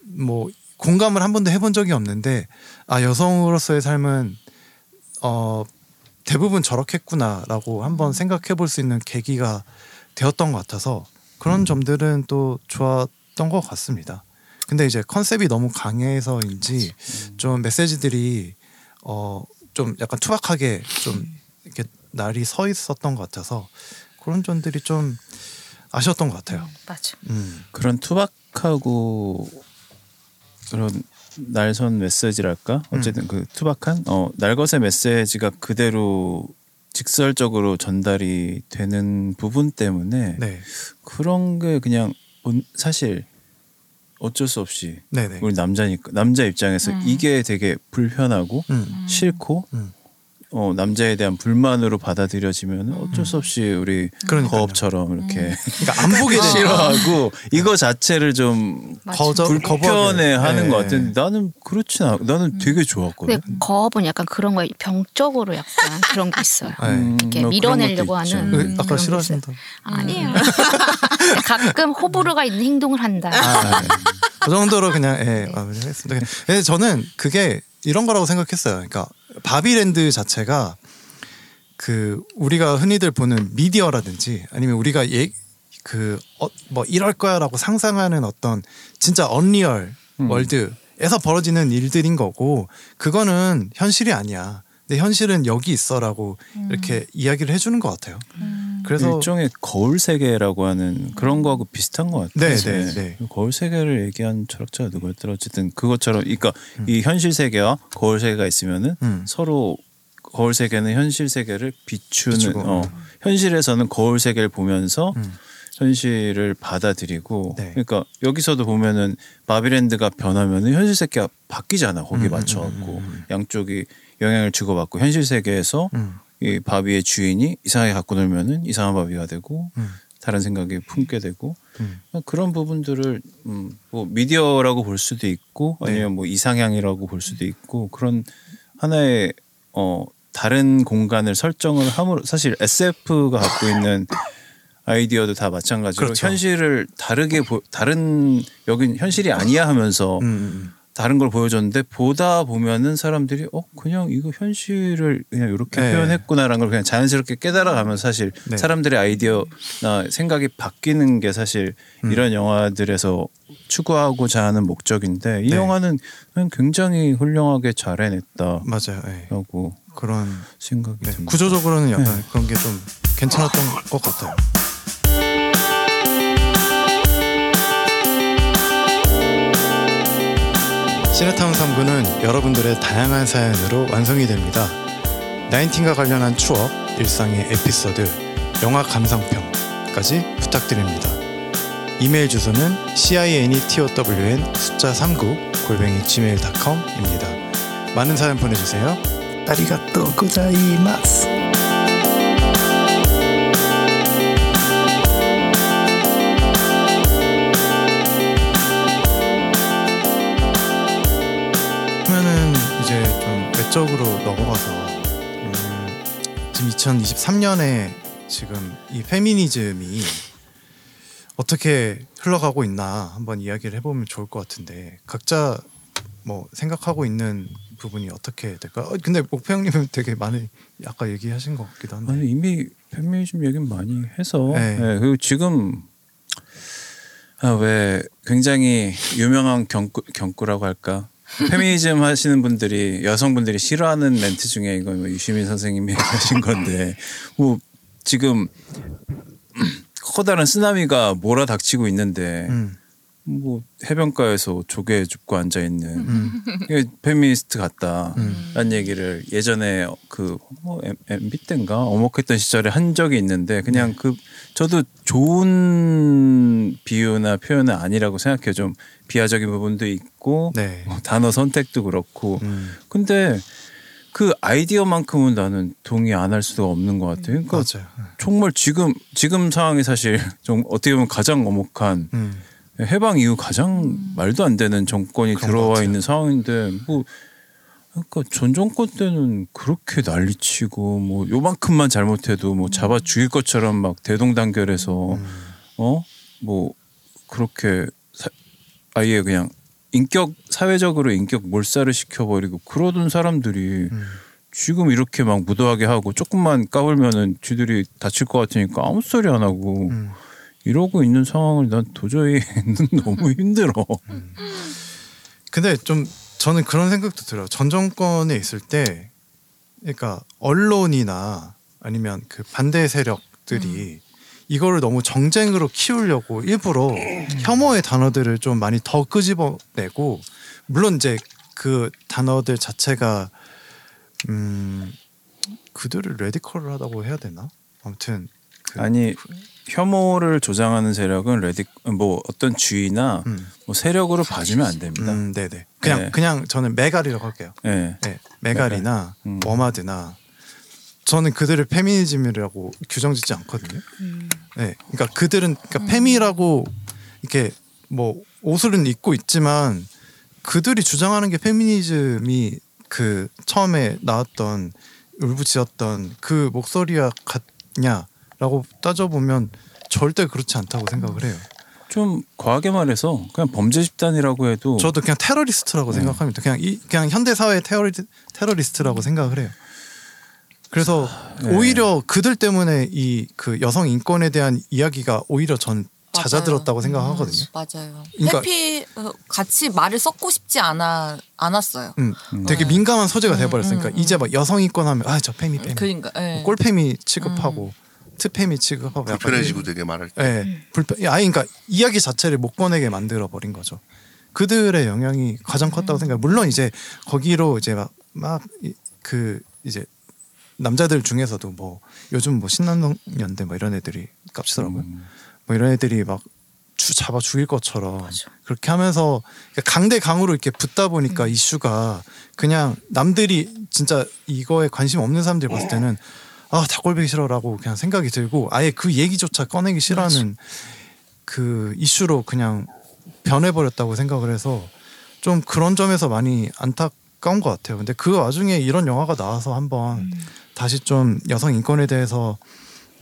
뭐 공감을 한 번도 해본 적이 없는데 아 여성으로서의 삶은 어 대부분 저렇겠구나라고 한번 생각해 볼 수 있는 계기가 되었던 것 같아서 그런 점들은 또 좋았던 것 같습니다. 근데 이제 컨셉이 너무 강해서인지 좀 메시지들이 어 좀 약간 투박하게 좀 이렇게 날이 서 있었던 것 같아서 그런 점들이 좀 아쉬웠던 것 같아요. 맞아. 음. 그런 투박하고 그런 날선 메시지랄까 어쨌든 그 투박한 어 날것의 메시지가 그대로 직설적으로 전달이 되는 부분 때문에 네, 그런 게 그냥 온- 사실 어쩔 수 없이 네, 네. 우리 남자니까 남자 입장에서 이게 되게 불편하고 음. 싫고 음. 어 남자에 대한 불만으로 받아들여지면 어쩔 수 없이 우리 그러니까요. 거업처럼 이렇게 그러니까 안 보게 싫어하고 이거 자체를 좀 거저 불편해 하는 네. 것 같은데 나는 그렇진 않아. 나는 되게 좋았거든. 근데 거업은 약간 그런 거 병적으로 약간 그런 게 있어요. 네. 이렇게 뭐 그런 밀어내려고 것도 있죠. 하는 그 그런 아까 게 싫어하신다. 있어요. 아니에요. 가끔 호불호가 있는 행동을 한다. 아, 네. 그 정도로 그냥 예, 마무리하겠습니다. 근데 저는 그게 이런 거라고 생각했어요. 그러니까 바비랜드 자체가 그 우리가 흔히들 보는 미디어라든지 아니면 우리가 예, 그뭐 이럴 거야라고 상상하는 어떤 진짜 언리얼 월드에서 벌어지는 일들인 거고 그거는 현실이 아니야. 근데 현실은 여기 있어라고 이렇게 이야기를 해주는 것 같아요. 그래서 일종의 거울 세계라고 하는 그런 거하고 비슷한 것 같아요. 네, 네, 네. 거울 세계를 얘기한 철학자가 누구였더라 어쨌든 그것처럼, 그러니까 음. 이 현실 세계와 거울 세계가 있으면은 음. 서로 거울 세계는 현실 세계를 비추는, 비추고, 어, 음. 현실에서는 거울 세계를 보면서 음. 현실을 받아들이고, 네. 그러니까 여기서도 보면은 바비랜드가 변하면은 현실 세계가 바뀌잖아. 거기에 음, 맞춰갖고 양쪽이 영향을 주고받고 현실 세계에서 음. 이 바비의 주인이 이상하게 갖고 놀면은 이상한 바비가 되고 음. 다른 생각이 품게 되고 음. 그런 부분들을 음, 뭐 미디어라고 볼 수도 있고 네. 아니면 뭐 이상향이라고 볼 수도 있고 그런 하나의 어 다른 공간을 설정을 함으로 사실 SF가 갖고 있는 아이디어도 다 마찬가지로 그렇죠. 현실을 다르게 보, 다른 여긴 현실이 아니야 하면서 음, 음, 다른 걸 보여줬는데 보다 보면은 사람들이 어 그냥 이거 현실을 그냥 이렇게 네. 표현했구나라는 걸 그냥 자연스럽게 깨달아가면 사실 네. 사람들의 아이디어나 생각이 바뀌는 게 사실 음. 이런 영화들에서 추구하고자 하는 목적인데 이 네. 영화는 그냥 굉장히 훌륭하게 잘 해냈다라고 맞아요. 예. 그런 생각이 네, 듭니다. 구조적으로는 약간 그런 게 좀 괜찮았던 것 같아요. 시네타운 3부는 여러분들의 다양한 사연으로 완성이 됩니다. 나인틴과 관련한 추억, 일상의 에피소드, 영화 감상평까지 부탁드립니다. 이메일 주소는 cinetown 숫자 39 골뱅이 gmail.com입니다. 많은 사연 보내주세요. 아리가또 고자이마스. 좀 외적으로 넘어가서 음, 지금 2023년에 지금 이 페미니즘이 어떻게 흘러가고 있나 한번 이야기를 해보면 좋을 것 같은데 각자 뭐 생각하고 있는 부분이 어떻게 될까? 어, 근데 목표 형님은 되게 많이 아까 얘기하신 것 같기도 한데. 아니 이미 페미니즘 얘기는 많이 해서 네. 네, 그리고 지금 아, 왜 굉장히 유명한 경구, 경구라고 할까 페미니즘 하시는 분들이 여성분들이 싫어하는 멘트 중에 이건 뭐 유시민 선생님이 하신 건데 뭐 지금 커다란 쓰나미가 몰아닥치고 있는데 음, 뭐 해변가에서 조개 줍고 앉아 있는 음, 이게 페미니스트 같다. 음. 라는 얘기를 예전에 그뭐 MB 때인가 어목했던 시절에 한 적이 있는데 네. 그냥 그 저도 좋은 비유나 표현은 아니라고 생각해요. 좀 비하적인 부분도 있고 네. 뭐 단어 선택도 그렇고 음, 근데 그 아이디어만큼은 나는 동의 안 할 수가 없는 것 같아요. 그러니까 맞아요. 정말 지금 지금 상황이 사실 좀 어떻게 보면 가장 어목한 음, 해방 이후 가장 말도 안 되는 정권이 들어와. 있는 상황인데 뭐 그러니까 전 정권 때는 그렇게 난리치고 뭐 요만큼만 잘못해도 뭐 잡아 죽일 것처럼 막 대동단결해서 음. 어뭐 그렇게 사- 아예 그냥 인격 사회적으로 인격 몰살을 시켜버리고 그러던 사람들이 음. 지금 이렇게 막 무도하게 하고 조금만 까불면은 쥐들이 다칠 것 같으니까 아무 소리 안 하고 음. 이러고 있는 상황을 난 도저히 너무 힘들어. 근데 좀 저는 그런 생각도 들어요. 전 정권에 있을 때, 그러니까 언론이나 아니면 그 반대 세력들이 이거를 너무 정쟁으로 키우려고 일부러 혐오의 단어들을 좀 많이 더 끄집어내고 물론 이제 그 단어들 자체가 음 그들을 radical 하다고 해야 되나? 아무튼 그, 아니 혐오를 조장하는 세력은 radi 뭐 어떤 주의나 음, 뭐 세력으로 봐주면 안 됩니다. 음, 네네. 그냥 네. 그냥 저는 메갈이라고 할게요. 예. 네, 메갈이나 음. 워마드나 저는 그들을 페미니즘이라고 규정짓지 않거든요. 네, 그러니까 그들은 그러니까 페미라고 이렇게 뭐 옷을 입고 있지만 그들이 주장하는 게 페미니즘이 그 처음에 나왔던 울부짖었던 그 목소리와 같냐 라고 따져보면 절대 그렇지 않다고 생각을 해요. 좀 과하게 말해서 그냥 범죄 집단이라고 해도 저도 그냥 테러리스트라고 네. 생각합니다. 그냥 이 그냥 현대 사회의 테러리 테러리스트라고 생각을 해요. 그래서 네. 오히려 그들 때문에 이 그 여성 인권에 대한 이야기가 오히려 전 잦아들었다고. 생각하거든요. 음, 맞아요. 그러니까- 해피 어, 같이 말을 섞고 싶지 않아 않았어요. 음, 되게 민감한 소재가 돼버렸으니까 음, 음, 이제 막 여성 인권 하면 아저 페미 페미 그러니까 예. 꼴페미 취급하고 트페미 취급하고 약간 불편해지고 되게 말할 때. 예, 불편. 아예 그러니까 이야기 자체를 못 꺼내게 만들어 버린 거죠. 그들의 영향이 가장 컸다고 생각. 물론 이제 거기로 이제 막그 이제 남자들 중에서도 뭐 요즘 뭐 신남연대 뭐 이런 애들이 깝치더라고요. 음. 뭐 이런 애들이 막 주, 잡아 죽일 것처럼 그렇게 하면서 강대 강으로 이렇게 붙다 보니까 이슈가 그냥 남들이 진짜 이거에 관심 없는 사람들이 봤을 때는 아 닭골배기 싫어라고 그냥 생각이 들고 아예 그 얘기조차 꺼내기 싫어하는 그 이슈로 그냥 변해버렸다고 생각을 해서 좀 그런 점에서 많이 안타까운 것 같아요. 근데 그 와중에 이런 영화가 나와서 한번 다시 좀 여성 인권에 대해서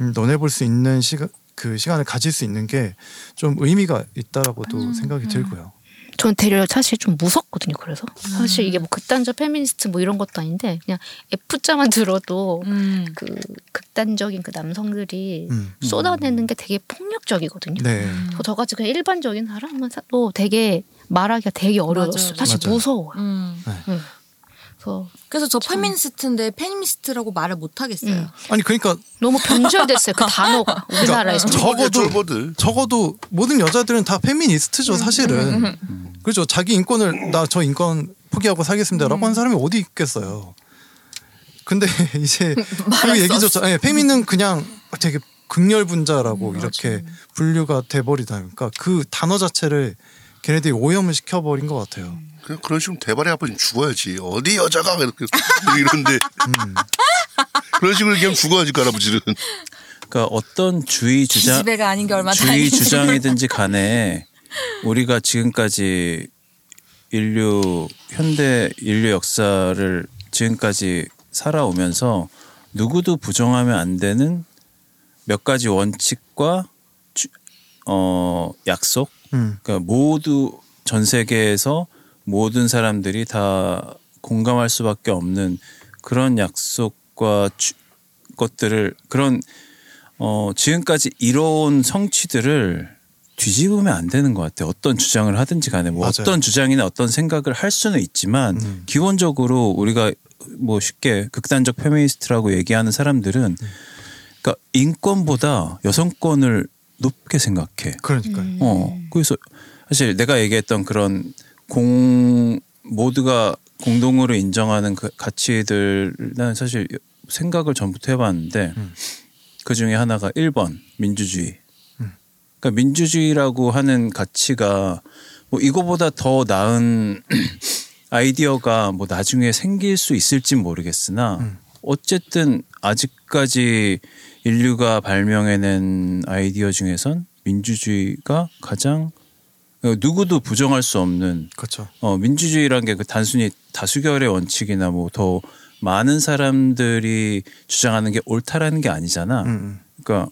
음, 논해볼 수 있는 시간 그 시간을 가질 수 있는 게 좀 의미가 있다라고도 생각이 들고요. 전 되려 사실 좀 무섭거든요. 그래서 사실 이게 뭐 극단적 페미니스트 뭐 이런 것도 아닌데 그냥 F자만 들어도 음. 그 극단적인 그 남성들이 음. 쏟아내는 게 되게 폭력적이거든요. 네. 저 저같이 그냥 일반적인 사람은 사- 또 되게 말하기가 되게 어려웠어요. 맞아요. 사실 맞아요. 무서워요. 음. 네. 그래서 그래서 저 페미니스트인데 페미니스트라고 말을 못 하겠어요. 음. 아니 그러니까 너무 변절됐어요. 그 단어가 우리나라에서. 적어도 쫄보들. 적어도 모든 여자들은 다 페미니스트죠 사실은 그렇죠 자기 인권을 나 저 인권 포기하고 살겠습니다라고 하는 사람이 어디 있겠어요 근데 이제 그 얘기죠 예, 페미는 그냥 되게 극렬 분자라고 이렇게 분류가 돼버리다 보니까 그 단어 자체를 걔네들이 오염을 시켜버린 것 같아요 그냥 그런 식으로 대발에 한번 죽어야지. 어디 여자가 이렇게 이런데 음. 그런 식으로 그냥 죽어야지 그 할아버지는. 그러니까 어떤 주의 주장 기집애가 아닌 게 얼마나 주의 다행이지. 주장이든지 간에 우리가 지금까지 인류 현대 인류 역사를 지금까지 살아오면서 누구도 부정하면 안 되는 몇 가지 원칙과 주- 어 약속 음. 그러니까 모두 전 세계에서 모든 사람들이 다 공감할 수밖에 없는 그런 약속과 주- 것들을 그런 어 지금까지 이뤄온 성취들을 뒤집으면 안 되는 것 같아요. 어떤 주장을 하든지 간에 뭐 맞아요. 어떤 주장이나 어떤 생각을 할 수는 있지만 음. 기본적으로 우리가 뭐 쉽게 극단적 페미니스트라고 얘기하는 사람들은 그러니까 인권보다 여성권을 높게 생각해. 그러니까요 어 그래서 사실 내가 얘기했던 그런 공 모두가 공동으로 인정하는 그 가치들은 사실 생각을 전부터 해봤는데 음. 그 중에 하나가 1번 민주주의. 그러니까 민주주의라고 하는 가치가 뭐 이거보다 더 나은 아이디어가 뭐 나중에 생길 수 있을진 모르겠으나 음. 어쨌든 아직까지 인류가 발명해낸 아이디어 중에선 민주주의가 가장 어, 누구도 부정할 수 없는 그렇죠 어, 민주주의란 게 그 단순히 다수결의 원칙이나 뭐 더 많은 사람들이 주장하는 게 옳다라는 게 아니잖아. 음, 음. 그러니까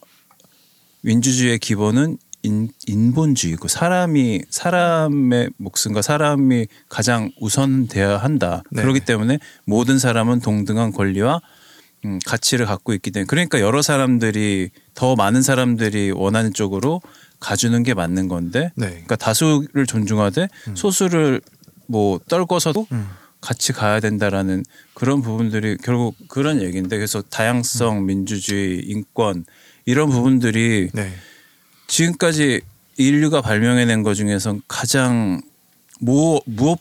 민주주의의 기본은 인, 인본주의고 사람이 사람의 목숨과 사람이 가장 우선돼야 한다. 네. 그렇기 때문에 모든 사람은 동등한 권리와 음, 가치를 갖고 있기 때문에 그러니까 여러 사람들이 더 많은 사람들이 원하는 쪽으로 가주는 게 맞는 건데 네. 그러니까 다수를 존중하되 소수를 뭐 떨궈서도 음. 같이 가야 된다라는 그런 부분들이 결국 그런 얘기인데 그래서 다양성, 민주주의, 인권 이런 부분들이 네. 지금까지 인류가 발명해낸 것 중에서 가장 뭐 무엇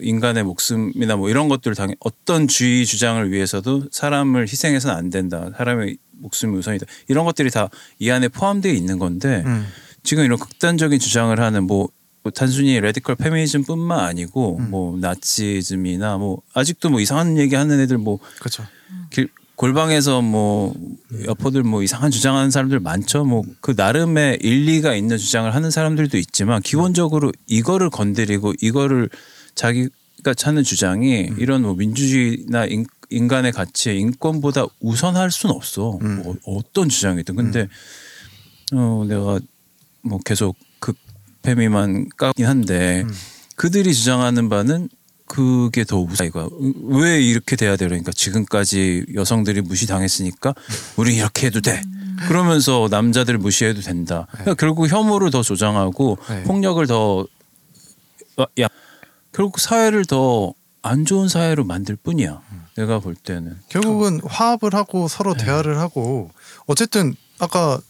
인간의 목숨이나 뭐 이런 것들을 당해 어떤 주의 주장을 위해서도 사람을 희생해서는 안 된다. 사람의 목숨이 우선이다. 이런 것들이 다 이 안에 포함되어 있는 건데 음. 지금 이런 극단적인 주장을 하는 뭐, 뭐 단순히 radical 페미니즘뿐만 아니고 음. 뭐 나치즘이나 뭐 아직도 뭐 이상한 얘기 하는 애들 뭐 그렇죠 길, 골방에서 뭐 여포들 뭐 이상한 주장하는 사람들 많죠. 뭐 그 나름의 일리가 있는 주장을 하는 사람들도 있지만 기본적으로 이거를 건드리고 이거를 자기가 찾는 주장이 이런 뭐 민주주의나 인, 인간의 가치, 인권보다 우선할 수는 없어. 음. 뭐 어떤 주장이든. 근데 어 내가 뭐 계속 극페미만 까긴 한데 음. 그들이 주장하는 바는 그게 더 우선 이거야. 왜 이렇게 돼야 돼? 그러니까 지금까지 여성들이 무시당했으니까 우리 이렇게 해도 돼. 그러면서 남자들 무시해도 된다. 그러니까 결국 혐오를 더 조장하고 네. 폭력을 더 어, 야 결국 사회를 더 안 좋은 사회로 만들 뿐이야. 내가 볼 때는. 결국은 화합을 하고 서로 대화를 하고 어쨌든 아까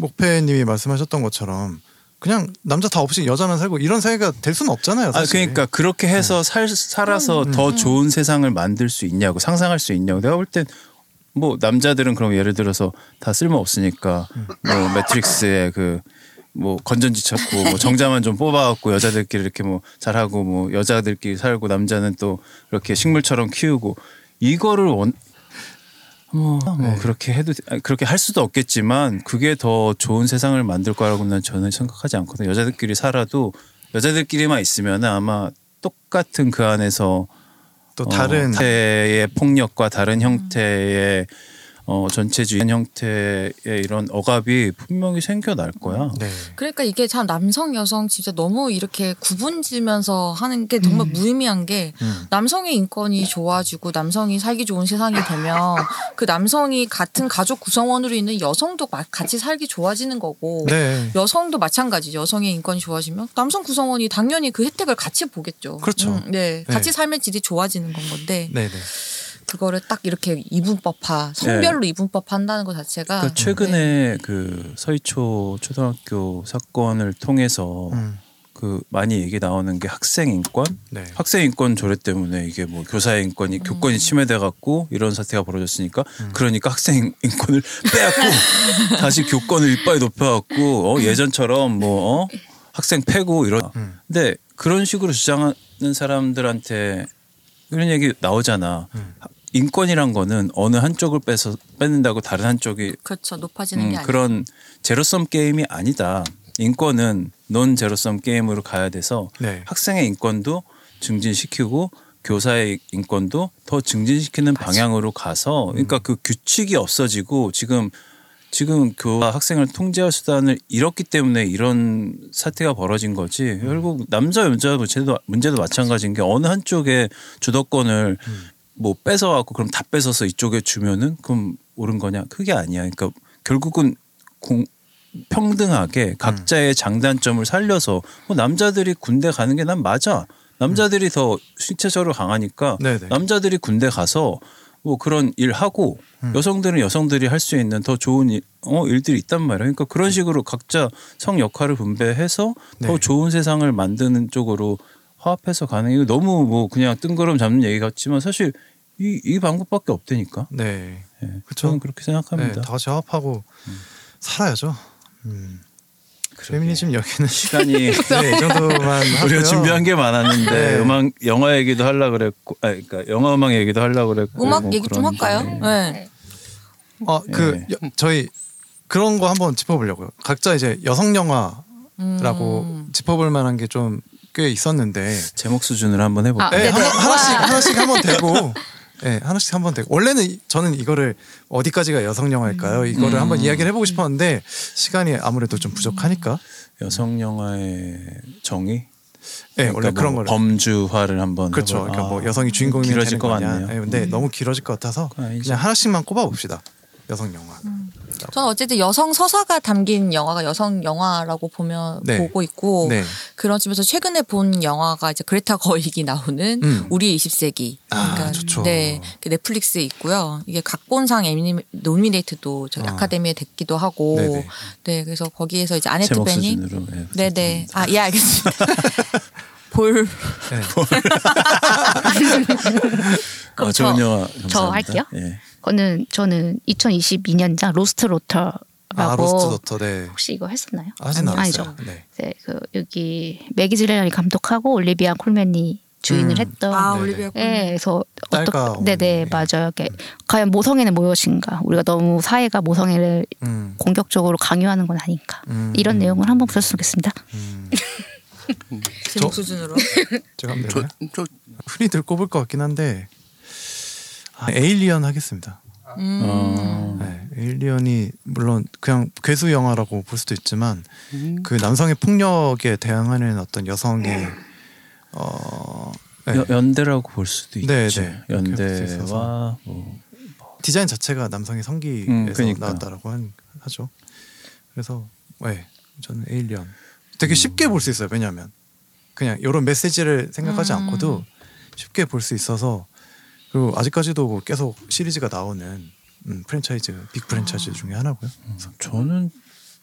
목패님이 말씀하셨던 것처럼 그냥 남자 다 없이 여자만 살고 이런 사회가 될 수는 없잖아요. 아 사실. 그러니까 그렇게 해서 살 살아서 더 좋은 세상을 만들 수 있냐고 상상할 수 있냐고 내가 볼 땐 뭐 남자들은 그럼 예를 들어서 다 쓸모 없으니까 뭐 매트릭스에 그뭐 건전지 찾고 뭐 정자만 좀 뽑아갖고 여자들끼리 이렇게 뭐 잘하고 뭐 여자들끼리 살고 남자는 또 이렇게 식물처럼 키우고 이거를 원 뭐, 뭐 그렇게 해도 아니, 그렇게 할 수도 없겠지만 그게 더 좋은 세상을 만들 거라고는 저는 생각하지 않거든요. 여자들끼리 살아도 여자들끼리만 있으면 아마 똑같은 그 안에서 또 다른 어, 형태의 폭력과 다른 형태의 어, 전체주의 형태의 이런 억압이 분명히 생겨날 거야. 네. 그러니까 이게 참 남성 여성 진짜 너무 이렇게 구분지면서 하는 게 정말 무의미한 게 음. 남성의 인권이 좋아지고 남성이 살기 좋은 세상이 되면 그 남성이 같은 가족 구성원으로 있는 여성도 마- 같이 살기 좋아지는 거고 네. 여성도 마찬가지 여성의 인권이 좋아지면 남성 구성원이 당연히 그 혜택을 같이 보겠죠. 그렇죠. 네, 같이 네. 삶의 질이 좋아지는 건 건데 네, 네. 그거를 딱 이렇게 이분법화 성별로 이분법 한다는 것 자체가 그러니까 최근에 그 서희초 초등학교 사건을 통해서 음. 그 많이 얘기 나오는 게 학생 인권, 네. 학생 인권 조례 때문에 이게 뭐 교사의 인권이 교권이 침해돼 갖고 이런 사태가 벌어졌으니까 그러니까 학생 인권을 빼앗고 다시 교권을 이빨 높여 갖고 어, 예전처럼 뭐 어? 학생 패고 이런. 근데 그런 식으로 주장하는 사람들한테 그런 얘기 나오잖아. 인권이란 거는 어느 한쪽을 빼서 뺏는다고 다른 한쪽이 그렇죠 높아지는 음, 게 아니라 그런 제로섬 게임이 아니다. 인권은 논 제로섬 게임으로 가야 돼서 네. 학생의 인권도 증진시키고 교사의 인권도 더 증진시키는 방향으로 가서 그러니까 그 규칙이 없어지고 지금 지금 교와 학생을 통제할 수단을 잃었기 때문에 이런 사태가 벌어진 거지. 결국 남자 여자 문제도 문제도 마찬가지인 게 어느 한쪽에 주도권을 뭐 뺏어갖고 그럼 다 뺏어서 이쪽에 주면은 그럼 옳은 거냐? 그게 아니야. 그러니까 결국은 공, 평등하게 각자의 장단점을 살려서 뭐 남자들이 군대 가는 게 난 맞아. 남자들이 더 신체적으로 강하니까 네네. 남자들이 군대 가서 뭐 그런 일 하고 여성들은 여성들이 할 수 있는 더 좋은 일, 어, 일들이 있단 말이야. 그러니까 그런 식으로 각자 성 역할을 분배해서 더 네. 좋은 세상을 만드는 쪽으로 화합해서 가는 게 너무 뭐 그냥 뜬구름 잡는 얘기 같지만 사실 이, 이 방법밖에 없다니까. 네. 예, 그쵸. 저는 그렇게 네, 생각합니다. 다 같이 화합하고 살아야죠. 음. 페미니즘 여기는 시간이 네, 이 정도만 하고요. 우리가 준비한 게 많았는데 네. 음악 영화 얘기도 하려 그랬고, 아, 그러니까 영화 음악 얘기도 하려 그랬고, 음악 뭐 얘기 좀 그런 할까요? 식의. 네. 어, 그 네. 여- 저희 그런 거 한번 짚어보려고요. 각자 이제 여성 영화라고 음. 짚어볼 만한 게 좀 꽤 있었는데, 제목 수준으로 한번 해볼까? 아, 네, 네네. 하나, 하나씩 와. 하나씩 한번 대고, 네, 하나씩 한번 대고. 원래는 이- 저는 이거를 어디까지가 여성 영화일까요? 이거를 음. 한번 이야기를 해보고 싶었는데 시간이 아무래도 좀 부족하니까, 여성 영화의 정의. 네, 그러니까 원래 그런 뭐 거를 범주화를 한번. 그렇죠. 해봐- 그러니까 아, 뭐 여성이 주인공이면 길어질 되는 것 거냐. 같네요. 네, 근데 너무 길어질 것 같아서. 그냥 하나씩만 꼽아봅시다. 여성 영화. 저는 어쨌든 여성 서사가 담긴 영화가 여성 영화라고 보면 네. 보고 있고 네. 그런 집에서 최근에 본 영화가 이제 그레타 거익이 나오는 음. 우리의 20세기. 아, 좋죠. 네, 그 넷플릭스에 있고요. 이게 각본상 애니 노미네이트도 저 아. 아카데미에 됐기도 하고, 네네. 네, 그래서 거기에서 이제 아네트 베닝, 수준으로. 예, 네네, 아, 예, 알겠습니다. 볼, 네. 그럼 아, 좋은 저- 영화. 저 감사합니다. 할게요. 예. 저는 저는 2022년작 로스트 로터 라고 아 로스트 도터 네. 혹시 이거 했었나요? 아직 안 아니죠. 네. 네, 그 여기 매기즈레이 감독하고 올리비아 콜맨이 주인을 음. 했던 아, 네네. 올리비아 콜. 예, 그래서 딸과 어떻게 네네. 맞아요. 이렇게 과연 모성애는 무엇인가? 우리가 너무 사회가 모성애를 음. 공격적으로 강요하는 건 아닌가? 음. 이런 내용을 한번 보셨으면 좋겠습니다. 제목 저- 수준으로. 제가 한번 저? 저 흔히들 꼽을 것 같긴 한데 아, 에일리언 하겠습니다. 음. 어, 네, 에일리언이 물론 그냥 괴수 영화라고 볼 수도 있지만 그 남성의 폭력에 대항하는 어떤 여성의 어 네, 여- 연대라고 볼 수도 있지. 네, 네. 볼수 연대와. 뭐 디자인 자체가 남성의 성기에서 음, 그러니까. 나왔다라고 한, 하죠. 그래서 네, 저는 에일리언 되게 쉽게 볼 수 있어요. 왜냐하면 그냥 이런 메시지를 생각하지 음. 않고도 쉽게 볼 수 있어서 그리고 아직까지도 뭐 계속 시리즈가 나오는 음, 프랜차이즈 빅 프랜차이즈 중에 하나고요. 그래서 저는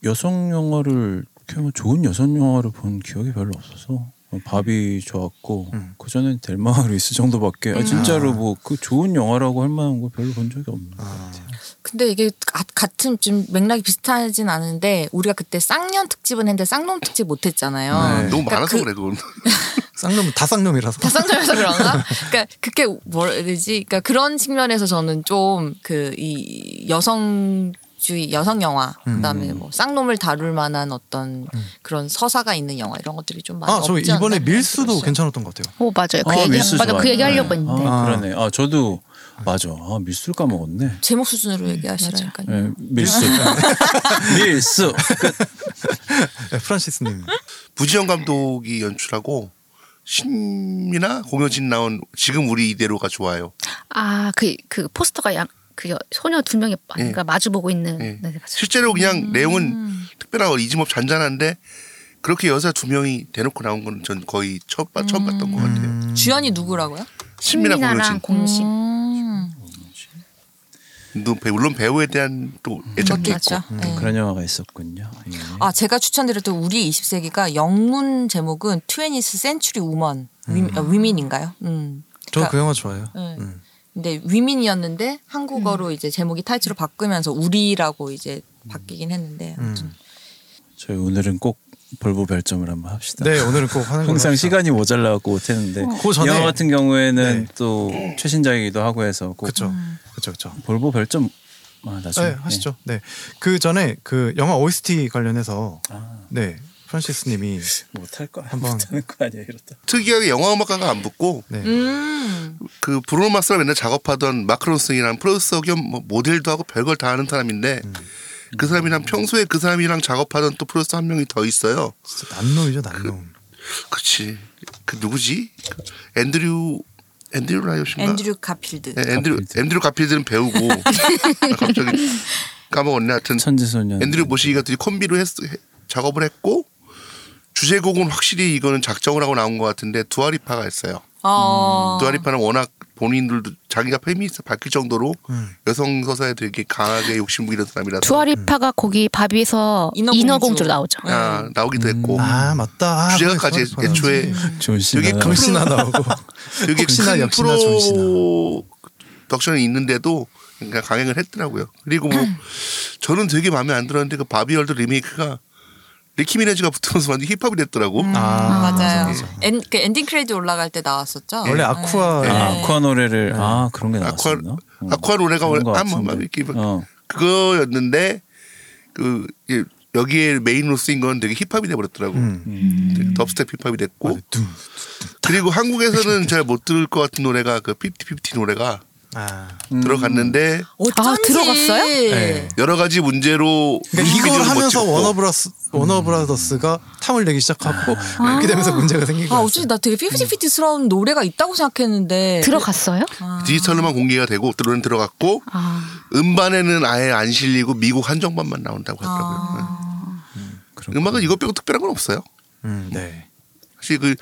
여성 영화를 뭐 좋은 여성 영화를 본 기억이 별로 없어서 밥이 좋았고 음. 그 전엔 델마 루이스 정도밖에 아, 진짜로 뭐 그 좋은 영화라고 할 만한 거 별로 본 적이 없는 것 아, 같아요. 근데 이게 가- 같은 좀 맥락이 비슷하진 않은데 우리가 그때 쌍년 특집은 했는데 쌍놈 특집 못 했잖아요. 네. 너무 그러니까 많아서 그- 그래 그건. 쌍놈 다 쌍놈이라서. 다 쌍놈에서 그런가? 그러니까 그게 뭐라 해야 되지? 그러니까 그런 측면에서 저는 좀 그 이 여성 주의 여성 영화 그다음에 뭐 쌍놈을 다룰 만한 어떤 그런 서사가 있는 영화 이런 것들이 좀 많이 아, 저 없지 이번에 밀수도. 괜찮았던 것 같아요. 오 맞아요. 그 아, 얘기 맞아 그. 얘기 하려고 네. 했는데 아, 그러네. 아 저도 맞아. 아, 밀수를 까먹었네. 제목 수준으로 얘기하시라니까요. 예, 밀수. 밀수. 끝. 네, 프란시스님. 부지영 감독이 연출하고 신미나 공효진 나온 지금 우리 이대로가 좋아요. 아, 그, 그 포스터가 양, 그 여- 소녀 두 명이 그러니까 마주 보고 있는. 예. 네, 맞아요. 실제로 그냥 내용은 특별하고 이지업 잔잔한데 그렇게 여자 두 명이 대놓고 나온 건 전 거의 처음, 봐- 처음 봤던 것 같아요. 주연이 누구라고요? 신미나 공효진. 공신. 음, 물론 배우에 대한 또 애착도 있고. 맞죠. 네. 그런 영화가 있었군요. 예. 아 제가 추천드렸던 우리 20세기가 영문 제목은 20th Century Woman 위, 어, 위민인가요? 음. 저 그러니까- 그 영화 좋아해요. 네. 음. 근데 위민이었는데 한국어로 이제 제목이 타이틀을 바꾸면서 우리라고 이제 바뀌긴 했는데 저희 오늘은 꼭 볼보 별점을 한번 합시다. 네, 오늘은 꼭 하는 거. 항상 시간이 모자라고 못 했는데 그 전에- 영화 같은 경우에는 네. 또 최신작이기도 하고 해서 꼭 그렇죠. 그렇죠. 그렇죠. 볼보 별점 아, 나중에 네, 하시죠. 네. 그 전에 그 영화 OST 관련해서 아, 네, 프란시스 님이 못할 거 한번- 못하는 거 아니야 이러다. 특이하게 영화 음악가가 안 붙고 네. 음. 그 브루노 마스가 맨날 작업하던 마크론슨이랑 프로듀서 겸뭐 모델도 하고 별걸 다 하는 사람인데 그 사람이랑 평소에 그 사람이랑 작업하던 또 프로듀서 한 명이 더 있어요. 진짜 난놈이죠, 난놈. 그치. 그 누구지? 그 앤드류 앤드류 와이엇인가? 앤드류 가필드. 네, 앤드류 가필드. 앤드류 가필드는 배우고 아, 갑자기 까먹었네. 하여튼 천재소년. 앤드류 모시기가 둘이 콤비로 했, 해- 작업을 했고 주제곡은 확실히 이거는 작정을 하고 나온 것 같은데 두아리파가 했어요. 어. 두아리파는 워낙 본인들도 자기가 페미니스트 밝힐 정도로 음. 여성 서사에 되게 강하게 욕심부리는 사람이라서 두아리파가 거기 바비에서 인어공주. 인어공주 로 나오죠. 아, 나오기도 했고 아, 맞다. 아, 주제가까지 애초에 여기 정 씨나 나오고. 되게 혹시나 큰 역시나. 프로 덕션이 있는데도 그러니까 강행을 했더라고요. 그리고 뭐 저는 되게 마음에 안 들었는데 그 Barbie World 리메이크가 니키 미나즈가 붙으면서 완전 힙합이 됐더라고. 음, 아, 맞아요. 맞아, 맞아. 엔, 그 엔딩 크레딧 올라갈 때 나왔었죠. 원래 아쿠아 네. 아, 아쿠아 노래를 아 그런 게 아쿠아 나왔었나? 어. 아쿠아 노래가 그런 거 원래 아마 같은데. 막 이렇게 막 어. 그거였는데 그 이제 여기에 메인으로 쓰인 건 되게 힙합이 돼버렸더라고. 음. 되게 dubstep 힙합이 됐고 맞아, 둠. 그리고 한국에서는 잘 못 들을 것 같은 노래가 그 피프티 피프티 노래가 아. 들어갔는데 어쩐지. 아, 들어갔어요? 네. 여러 가지 문제로 그러니까 이걸 뮤직비디오를 못 하면서 찍고 워너브라스 워너브라더스가 탐을 내기 시작하고 그렇게 되면서 문제가 생기고 아, 어쩐지 나 되게 피프티피프티스러운 노래가 있다고 생각했는데. 들어갔어요? 디지털로만 공개가 되고 노래는 들어갔고 아, 음반에는 아예 안 실리고 미국 한정판만 나온다고 하더라고요. 네. 음악은 이것 빼고 특별한 건 없어요. 음, 네. 사실 그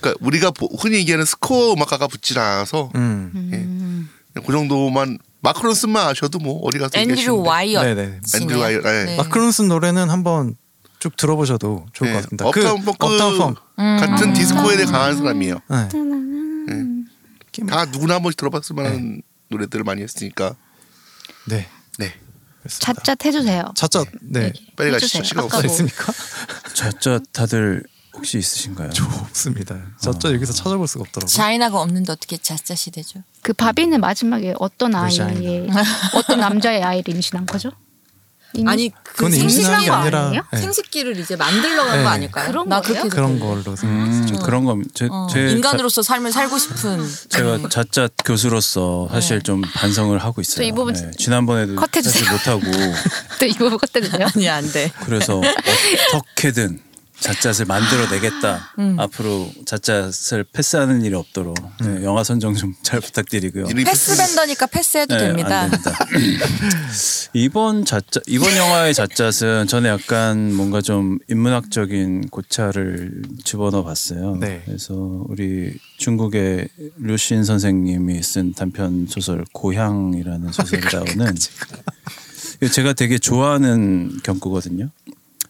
그러니까 우리가 보- 흔히 얘기하는 스코어 음악가가 붙질 않아서 음. 그냥 그 정도만 마크론슨만 아셔도 뭐 어디 가서 앤드류. 와이엇. 네네. 앤드류 와이엇, 네. 마크론슨 노래는 한번 쭉 들어보셔도 좋을 것 네. 같습니다. Uptown Funk Uptown Funk. 같은 디스코에 대해 강한 사람이에요. 네. 다 누구나 한 번씩 들어봤을 만한 노래들을 많이 했으니까. 네. 네. 잣잣 해주세요. 자자 네. 빨리. 가시죠. 시간 있습니까? 자자 다들 혹시 있으신가요? 저 없습니다. 자자 여기서 찾아볼 수가 없더라고요. 자이나가 없는데 어떻게 자짜시 되죠? 그 바비는 마지막에 어떤 러시아인가. 아이의 어떤 남자의 아이를 임신한 거죠? 아니 그 임신한 게 아니라 아니에요? 네. 생식기를 이제 만들러 간 네. 거 아닐까요? 그런 나 거예요? 그렇게 그런. 걸로 생각했어요. 음, 그런 거 제, 어, 제 인간으로서 삶을 살고 싶은 자, 제가 자자 교수로서 사실 좀 반성을 하고 있어요. 네. 이 부분 지난번에도 컷해주세요. 사실 못하고 또 이거 껐대는요? 아니 안 돼. 그래서 어떻게든 자잣을 만들어내겠다. 앞으로 자잣을 패스하는 일이 없도록 네, 영화 선정 좀 잘 부탁드리고요. 패스밴더니까 패스해도 네, 됩니다. 안 됩니다. 이번 자짜 이번 영화의 자잣은 저는 약간 뭔가 좀 인문학적인 고찰을 집어넣어 봤어요. 네. 그래서 우리 중국의 류신 선생님이 쓴 단편 소설 고향이라는 소설에 나오는 제가 되게 좋아하는 경구거든요.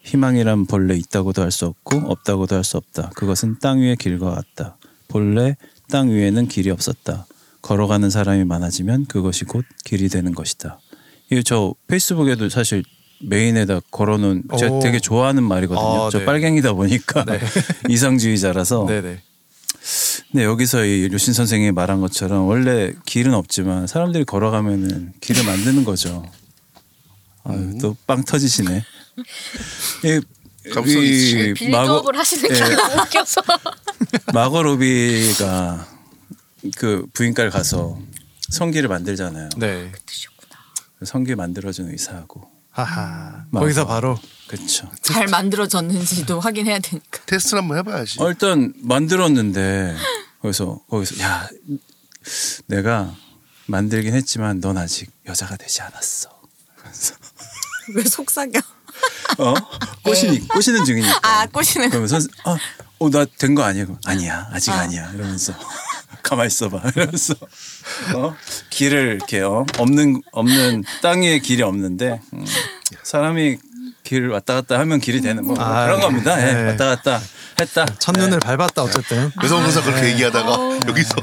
희망이란 본래 있다고도 할 수 없고 없다고도 할 수 없다. 그것은 땅 위의 길과 같다. 본래 땅 위에는 길이 없었다. 걸어가는 사람이 많아지면 그것이 곧 길이 되는 것이다. 이거 저 페이스북에도 사실 메인에다 걸어놓은 제가 오. 되게 좋아하는 말이거든요. 아, 저 네. 빨갱이다 보니까 이상주의자라서. 네네. 근데 여기서 이 류신 선생이 말한 것처럼 원래 길은 없지만 사람들이 걸어가면은 길을 만드는 거죠. 아유, 또 빵 터지시네. 이, 감성 있으시네. 이 마거, 빌드업을 하시는 게 예. 웃겨서. 마거 로비가 그 부인가를 가서 성기를 만들잖아요. 네. 성기 만들어준 의사하고 하하. 거기서 바로 그렇죠. 잘 만들어졌는지도 확인해야 되니까. 테스트를 한번 해봐야지. 어, 일단 만들었는데 거기서 거기서 야 내가 만들긴 했지만 넌 아직 여자가 되지 않았어. 왜 속삭여? 어? 꼬시니 꼬시는 중이니까. 아 꼬시는. 그러면 선생 어나 된 거 아니야? 아니야 아직 아. 니야 이러면서 가만 있어봐 이러면서 어 길을 이렇게 어? 없는 없는 땅 위에 길이 없는데 음, 사람이 길을 왔다 갔다 하면 길이 되는 뭐 아, 그런 겁니다. 예, 네. 왔다 갔다 했다. 첫눈을 밟았다 어쨌든 여성 의사 그렇게 얘기하다가 여기서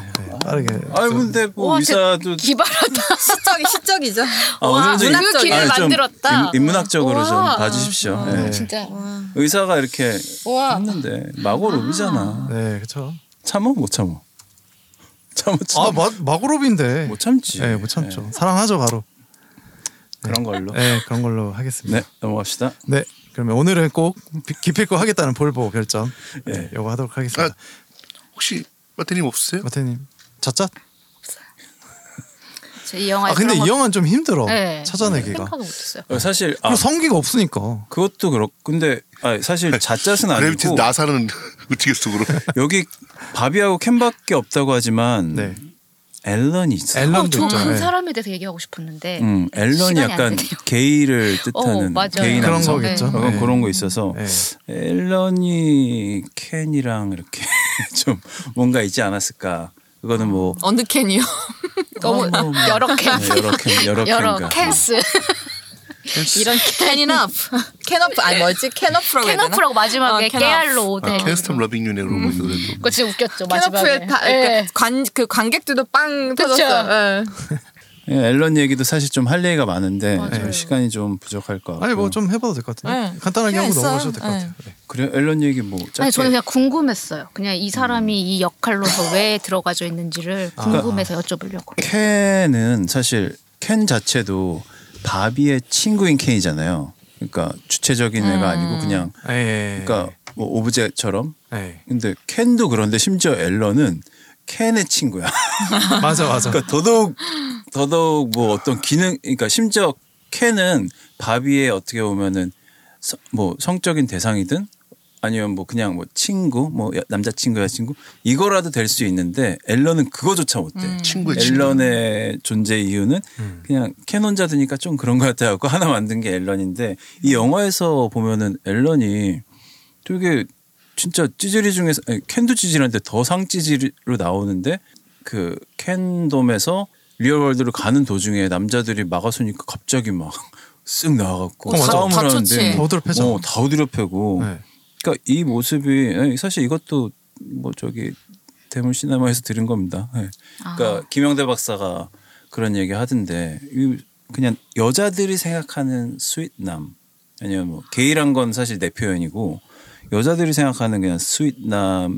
빠르게. 아 근데 뭐 와, 의사도 기발하다. 시적이 시적이죠. 아, 좀- 그 길을 아니, 좀 만들었다. 인- 인문학적으로 좀 와. 봐주십시오. 예. 진짜. 의사가 이렇게 와. 했는데 마고로비잖아. 네, 그렇죠. 참어 못 참어. 참어 참어 아, 마, 마고롭인데. 못 참지. 네, 못 참죠. 예, 사랑하죠, 바로. 그런 걸로. 네, 그런 걸로 하겠습니다. 네 넘어갑시다. 네. 그러면 오늘은 꼭 비- 기필코 하겠다는 볼보 결점. 네, 네. 요거 하도록 아, 하겠습니다. 혹시 마태님 없으세요? 마태님, 자짜? 저이 영화에 아, 근데 이 거- 영화는 좀 힘들어. 네. 찾아내기가. 생각도 못했어요. 어, 사실 아 그리고 성기가 없으니까. 그것도 그렇. 근데 아, 사실 자짜는 그래비티 아니고 나사는 어떻게 써 그럼? 여기 바비하고 켄밖에 없다고 하지만 네. 앨런이 있어. 요 어, 앨런도. 그 네. 사람에 대해서 얘기하고 싶었는데 음, 앨런이 시간이 안 약간 되네요. 게이를 어, 뜻하는 맞아요. 게이 그런 남성 거겠죠. 어, 네. 그런 거 있어서 네. 앨런이 켄이랑 이렇게 좀 뭔가 있지 않았을까. 그거는 뭐 어느 캔이요? 너무 뭐, 뭐. 여러 캔 네, 여러 캔 여러 여러. 캔스 이런 캔이너프. 캔오프 아니 뭐지? 캔오프라고? 캐너프라고 마지막에 어. 깨알로 오대 아, 캐스텀 러빙 유네 이 노래도. 그거 진짜 웃겼죠 마지막에 캐너프에 다 예. 그러니까 관, 그 관객들도 빵 그쵸. 터졌어요. 예. 예, 앨런 얘기도 사실 좀 할 얘기가 많은데 맞아요. 예, 시간이 좀 부족할 것 같고. 아니 뭐 좀 해봐도 될 것 같은데. 네. 간단하게 하고 넘어가셔도 있어요. 될것 같아요. 네. 그래 앨런 얘기 뭐 짧게. 아니 저는 그냥 궁금했어요 그냥 이 사람이 이 역할로서 왜 들어가져 있는지를 궁금해서 여쭤보려고 켄은 사실 켄 자체도 바비의 친구인 켄이잖아요. 그러니까 주체적인 애가 아니고 그냥 예. 그러니까 뭐 오브제처럼. 예. 근데 켄도 그런데 심지어 앨런은 켄의 친구야. 맞아 맞아. 그러니까 더더욱 더더욱 뭐 어떤 기능 그러니까 심지어 켄은 바비의 어떻게 보면은 서- 뭐 성적인 대상이든 아니면 뭐 그냥 뭐 친구 뭐 여- 남자 친구 여자친구 이거라도 될 수 있는데 앨런은 그거조차 못해. 친구의 친구. 앨런의 존재 이유는 그냥 켄 혼자 드니까 좀 그런 것 같아 갖고 하나 만든 게 앨런인데 이 영화에서 보면은 앨런이 되게 진짜 찌질이 중에서 아니, 켄도 찌질한데 더 상 찌질로 나오는데 그 켄돔에서 리얼월드로 가는 도중에 남자들이 막아서니까 갑자기 막 쓱 나와갖고 어. 싸움을 다 하는데 좋지. 다 후드려 패죠. 어, 다 후드려 패고 네. 그러니까 이 모습이 아니, 사실 이것도 뭐 저기 대물 시네마에서 들은 겁니다. 예. 그러니까 김영대 박사가 그런 얘기 하던데 이 그냥 여자들이 생각하는 sweet남 아니면 뭐 게이란 건 사실 내 표현이고 여자들이 생각하는 그냥 sweet남이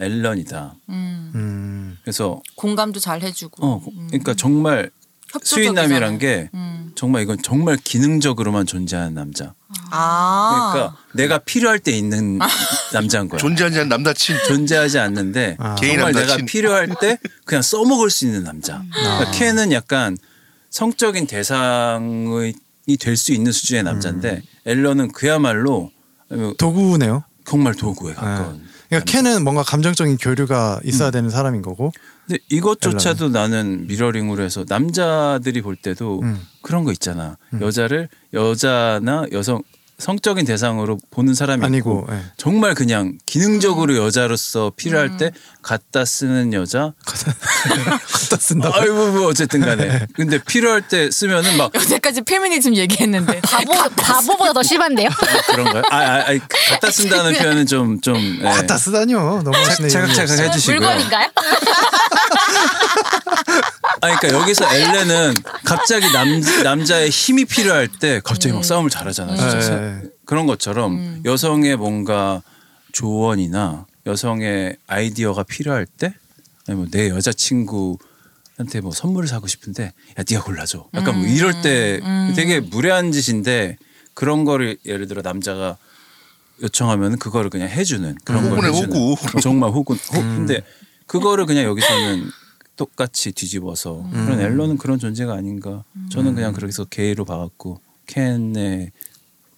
앨런이다. 음. 그래서 공감도 잘 해주고. 어 그러니까 정말 협조적이잖아요. 스윗남이란 게 음. 정말 이건 정말 기능적으로만 존재하는 남자. 아. 그러니까 내가 필요할 때 있는 남자인 거야. 존재하지 않는 남자친. 존재하지 않는데 아. 개인 정말 내가 남자친. 필요할 때 그냥 써먹을 수 있는 남자. 그러니까 켄은 약간 성적인 대상이 될 수 있는 수준의 남자인데 앨런은 그야말로 도구네요. 정말 도구에 가까운. 그러니까 켄은 뭔가 감정적인 교류가 있어야 되는 사람인 거고. 근데 이것조차도 나는 미러링으로 해서 남자들이 볼 때도 음. 그런 거 있잖아. 여자를 여자나 여성 성적인 대상으로 보는 사람이 아니고 있고 예. 정말 그냥 기능적으로 여자로서 필요할 때 갖다 쓰는 여자. 갖다 쓴다고. 아이고 뭐 어쨌든 간에. 근데 필요할 때 쓰면은 막 여태까지 페미니즘 얘기했는데 바보 바보보다 더 심한데요 그런가요? 아, 아, 아 갖다 쓴다는 표현은 좀좀 예. 갖다 쓰다뇨. 너무. 차각차각 해주시고요. 물건인가요 아, 그러니까 여기서 엘렌은 갑자기 남 남자의 힘이 필요할 때 갑자기 막 싸움을 잘하잖아. 진짜. 네. 그런 것처럼 여성의 뭔가 조언이나 여성의 아이디어가 필요할 때 아니면 내 여자친구 한테 뭐 선물을 사고 싶은데 야 네가 골라줘. 약간 뭐 이럴 때 되게 무례한 짓인데 그런 거를 예를 들어 남자가 요청하면 그거를 그냥 해주는 그런 걸 호구네, 해주는 호구. 정말 호구. 호, 근데 그거를 그냥 여기서는 똑같이 뒤집어서 음. 그런 앨런은 그런 존재가 아닌가. 저는 그냥 그래서 게이로 봐갖고 켄의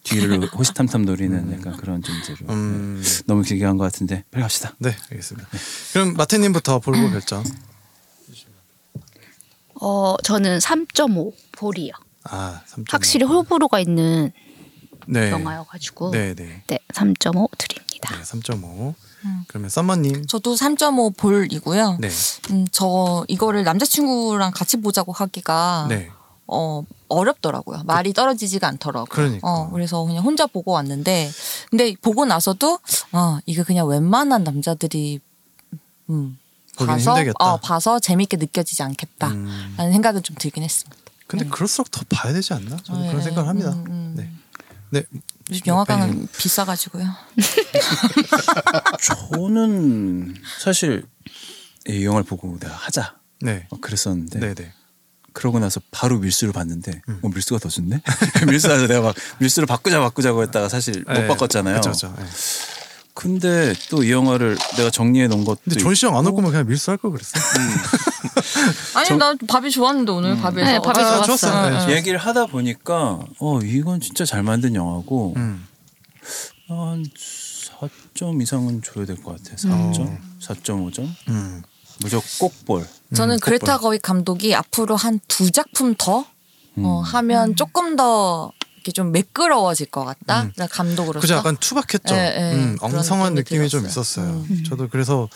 뒤를 호시탐탐 노리는 약간 그런 존재로 음. 네. 너무 길게 한 것 같은데 빨리 갑시다. 네, 알겠습니다. 그럼 마태님부터 볼고 결정. 어 저는 3.5 볼이요. 아, 3.5. 확실히 호불호가 있는 네. 영화여가지고 네, 네. 네 3.5 드립니다. 네, 3.5. 그러면 썸머님. 저도 3.5 볼이고요. 네. 음, 저 이거를 남자친구랑 같이 보자고 하기가 네. 어 어렵더라고요. 말이 떨어지지가 않더라고요. 그러니까. 어, 그래서 그냥 혼자 보고 왔는데 근데 보고 나서도 어 이거 그냥 웬만한 남자들이 음 봐서 힘들겠다. 어 봐서 재밌게 느껴지지 않겠다라는 음. 생각은 좀 들긴 했습니다. 근데 그럴수록 더 봐야 되지 않나? 저는 그런 네. 생각을 합니다. 음, 음. 네. 네. 요즘 영화관은 비싸가지고요. 저는 사실 이 영화를 보고 내가 하자 네. 막 그랬었는데 네, 네. 그러고 나서 바로 밀수를 봤는데 어, 밀수가 더 좋네. 밀수하서 내가 막 밀수를 바꾸자 바꾸자고 했다가 사실 못 네. 바꿨잖아요. 그렇죠, 그렇죠. 네. 근데 또 이 영화를 내가 정리해 놓은 것도 근데 존 씨랑 안올 거면 그냥 밀수할 걸 그랬어. 아니 나 바비 좋았는데 오늘 바비에서 네, 바비 아, 좋았어요. 좋았어요. 네. 얘기를 하다 보니까 어 이건 진짜 잘 만든 영화고 음. 한 4점 이상은 줘야 될 것 같아. 4점, 4.5점. 음. 무조건 꼭 볼. 저는 그레타 거윅 감독이 앞으로 한 두 작품 더 어, 하면 조금 더 이렇게 좀 매끄러워질 것 같다. 나 감독으로서. 그죠 약간 투박했죠. 네, 네. 음, 그런 엉성한 느낌이 느낌이 좀 들었어요. 음. 있었어요. 저도 그래서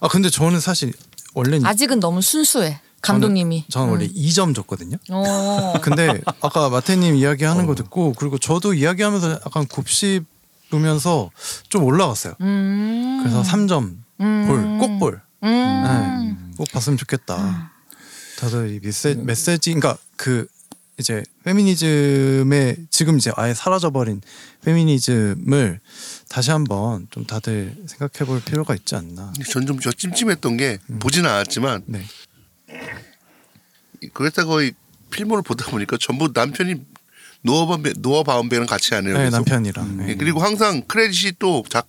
아 근데 저는 사실 원래 아직은 너무 순수해. 감독님이. 저는, 저는 원래 2점 줬거든요. 어. 근데 아까 마태님 이야기하는 거 듣고 그리고 저도 이야기하면서 약간 곱씹으면서 좀 올라갔어요. 음. 그래서 3점 볼, 꼭 볼. 음. 네, 꼭 봤으면 좋겠다. 다들 이 메시, 메시지, 그러니까 그 이제 페미니즘의 지금 이제 아예 사라져버린 페미니즘을 다시 한번 좀 다들 생각해볼 필요가 있지 않나. 전 좀 저 찜찜했던 게 보지는 않았지만 네, 그랬다 거의 필모를 보다 보니까 전부 남편이 바운베 노아 바운베랑 같이 하네요. 네. 남편이랑. 예, 네. 그리고 항상 크레딧이 또 작,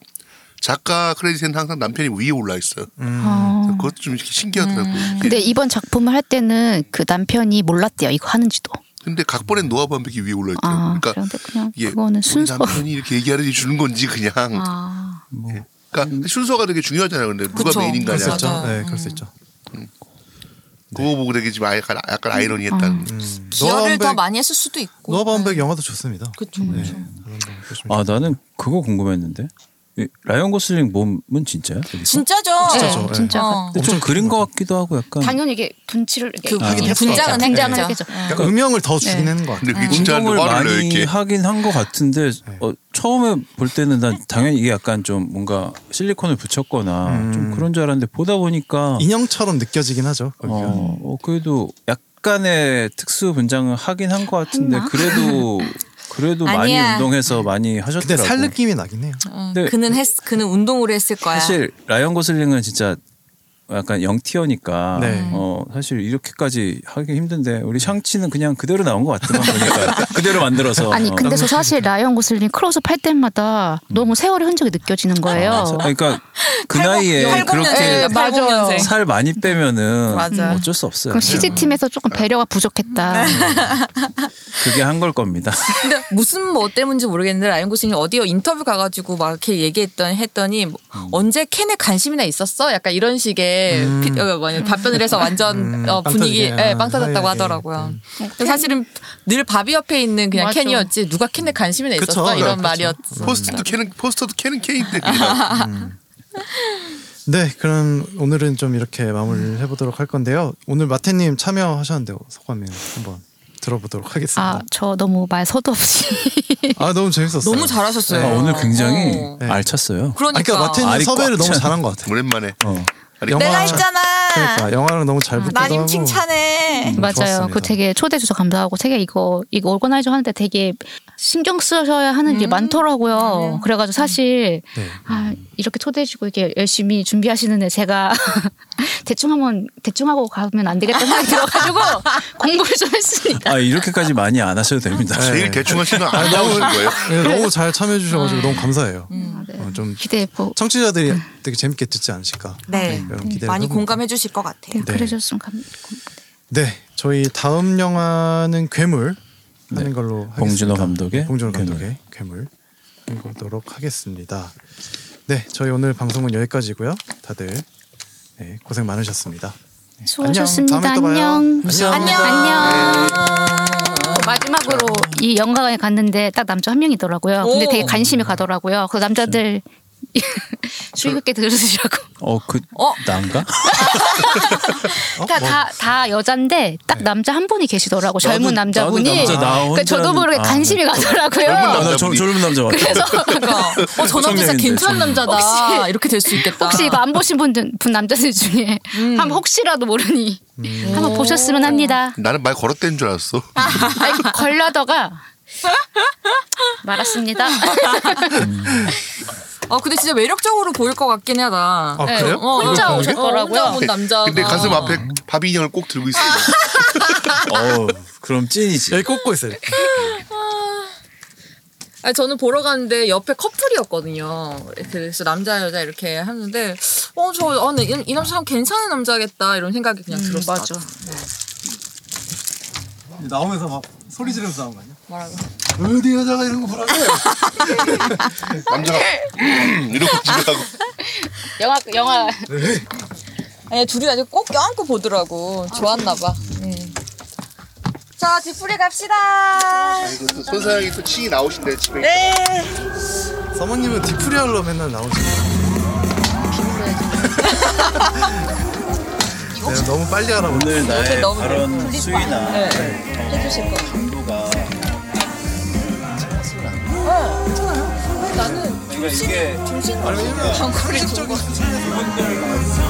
작가 크레딧에는 항상 남편이 위에 올라 있어요. 음. 어. 그것도 좀 신기하더라고요. 이게 근데 이번 작품을 할 때는 그 남편이 몰랐대요. 이거 하는지도. 근데 각본엔 노아 바움백이 위에 올라 있대요. 아, 그러니까 그런데 그냥 이게 그거는 순서. 남편이 이렇게 얘기하려니 주는 건지 그냥. 아, 그러니까 순서가 되게 중요하잖아요. 근데 누가 그쵸. 메인인가냐. 그렇죠. 네, 그럴 수 있죠. 그거 보고 되게 좀 약간 약간 아이러니했다는. 음. 기여를 더 노아 많이 했을 수도 있고. 노아 바움백 영화도 좋습니다. 그쵸, 네. 아 나는 그거 궁금했는데 이 라이언 고슬링 몸은 진짜야? 여기서? 진짜죠. 진짜죠. 네, 진짜. 어. 근데 좀 그린 것 같기도 하고 약간 당연히 이게 분치를 이렇게 그 이렇게 분장은 분장을 했겠죠. 했겠죠. 그러니까 음영을 더 주긴 네. 하는 것 같아요. 진짜 운동을 많이 이렇게. 하긴 한 것 같은데 네. 어, 처음에 볼 때는 난 당연히 이게 약간 좀 뭔가 실리콘을 붙였거나 음. 좀 그런 줄 알았는데 보다 보니까 인형처럼 느껴지긴 하죠. 어, 어, 그래도 약간의 특수 분장을 하긴 한 것 같은데 그래도 그래도 많이 아니야. 운동해서 많이 근데 하셨더라고. 살 느낌이 나긴 해요. 어, 근데- 그는 했, 그는 운동으로 했을 거야. 사실 라이언 고슬링은 진짜 약간 영티어니까 네. 어 사실 이렇게까지 하기 힘든데 우리 샹치는 그냥 그대로 나온 것 같더만 보니까 그대로 만들어서 아니 어. 근데 저 사실 라이언 고슬링 클로즈업 할 때마다 너무 세월의 흔적이 느껴지는 거예요. 아, 그러니까 그 나이에 팔공 그렇게 년생, 팔공 맞아요. 살 많이 빼면은 맞아. 어쩔 수 없어요. 그럼 CG 팀에서 조금 배려가 부족했다. 그게 한 걸 겁니다. 근데 무슨 뭐 때문인지 모르겠는데 라이언 고슬링이 어디요 인터뷰 가가지고 막 이렇게 얘기했던 했더니 뭐 음. 언제 켄에 관심이나 있었어? 약간 이런 식의 피- 어, 뭐냐, 답변을 해서 완전 음, 어, 빵 분위기. 예, 빵 터졌다고 하얗게. 하더라고요. 음. 사실은 늘 바비 옆에 있는 그냥 맞아. 캔이었지 누가 캔에 관심이나 그쵸. 있었어 네, 이런 그쵸. 말이었어. 포스터도 캐는 포스터도 캐인데 그냥. 네, 그럼 오늘은 좀 이렇게 마무리를 해보도록 할 건데요. 오늘 마태님 참여하셨는데 소감을 한번 들어보도록 하겠습니다. 아 저 너무 말 서도 없이 아, 너무 재밌었어요. 너무 잘하셨어요. 아, 오늘 굉장히 어. 네. 알찼어요. 아, 그러니까, 그러니까 마태님 섭외를 꽉 너무 찬. 잘한 것 같아요. 오랜만에. 어. 영화- 내가 했잖아. 그러니까 영화랑 너무 잘 붙기도 하고. 나님 칭찬해. 음, 맞아요. 좋았습니다. 그 되게 초대해 주셔서 감사하고 되게 이거 이거 오거나이저 하는데 되게 신경 쓰셔야 하는 게 많더라고요. 그래가지고 사실 네. 아, 이렇게 초대해 주고 이렇게 열심히 준비하시는데 제가 대충 하면 대충 하고 가면 안 되겠다는 생각이 들어가지고 공부를 좀 했습니다. 아 이렇게까지 많이 안 하셔도 됩니다. 네. 제일 대충 하시는 안 나오신 거예요? 네, 너무 잘 참여해 주셔가지고 너무 감사해요. 아, 네. 어, 좀 기대해 보. 청취자들이 되게 재밌게 듣지 않으실까. 네. 그런 기대를 많이 해봅니다. 공감해 주실 것 같아요. 네, 네. 그래줬으면 감. 네, 저희 다음 영화는 괴물 하는 걸로 하겠습니다. 봉준호 감독의 봉준호 괴물. 감독의 괴물 해보도록 하겠습니다. 네, 저희 오늘 방송은 여기까지고요. 다들 네, 고생 많으셨습니다. 네, 수고하셨습니다. 안녕. 안녕. 감사합니다. 안녕. 마지막으로 이 영화관에 갔는데 딱 남자 한 명이더라고요. 근데 오. 되게 관심이 가더라고요. 그 남자들 주의 깊게 들으시라고. 어 그 어? 난가? 그러니까 다, 다 여잔데 딱 남자 한 분이 계시더라고. 젊은 남자분이. 남자, 나 그러니까 저도 모르게 아, 관심이 가더라고요. 아, 나 남자분이. 저, 젊은 남자 맞다. 그래서 그러니까 어, 저 남자 진짜 괜찮은. 남자다. 이렇게 될 수 있겠다. 혹시 이거 안 보신 분들, 분 남자들 중에 한번 혹시라도 모르니 한번 보셨으면 합니다. 나는 말 걸었다는 줄 알았어. 아니, 걸려다가 말았습니다. 어 근데 진짜 매력적으로 보일 것 같긴 하다. 아, 그래요? 어, 혼자 어, 오셨더라고요. 혼자 온 남자. 근데 가슴 앞에 밥 인형을 꼭 들고 있어. 어 그럼 찐이지. 여기 꽂고 있어요. 아니, 저는 보러 갔는데 옆에 커플이었거든요. 그래서 남자 여자 이렇게 하는데 어저 어, 네, 이, 이 남자 참 괜찮은 남자겠다 이런 생각이 그냥 들었어. 맞아. 나오면서 막 소리 지르면서 나온 거 아니야? 뭐라고? 어디 여자가 이런 거 보라고? 남자가 이러고 집에 가고. 영화 영화 아니 둘이 아주 꼭 껴안고 보더라고. 좋았나 봐. 음. 자 뒤풀이 갑시다. 손사장이 또 칭이 나오신대 집에. 네. 사모님은 디프리얼로 맨날 나오시네 내가 너무 빨리 알아보네. 오늘 나의 발언 수위나 네. 어, 해주실 거. 강도가 괜찮아요. 나는 그러니까 이게 중심 방구를 좀 그분들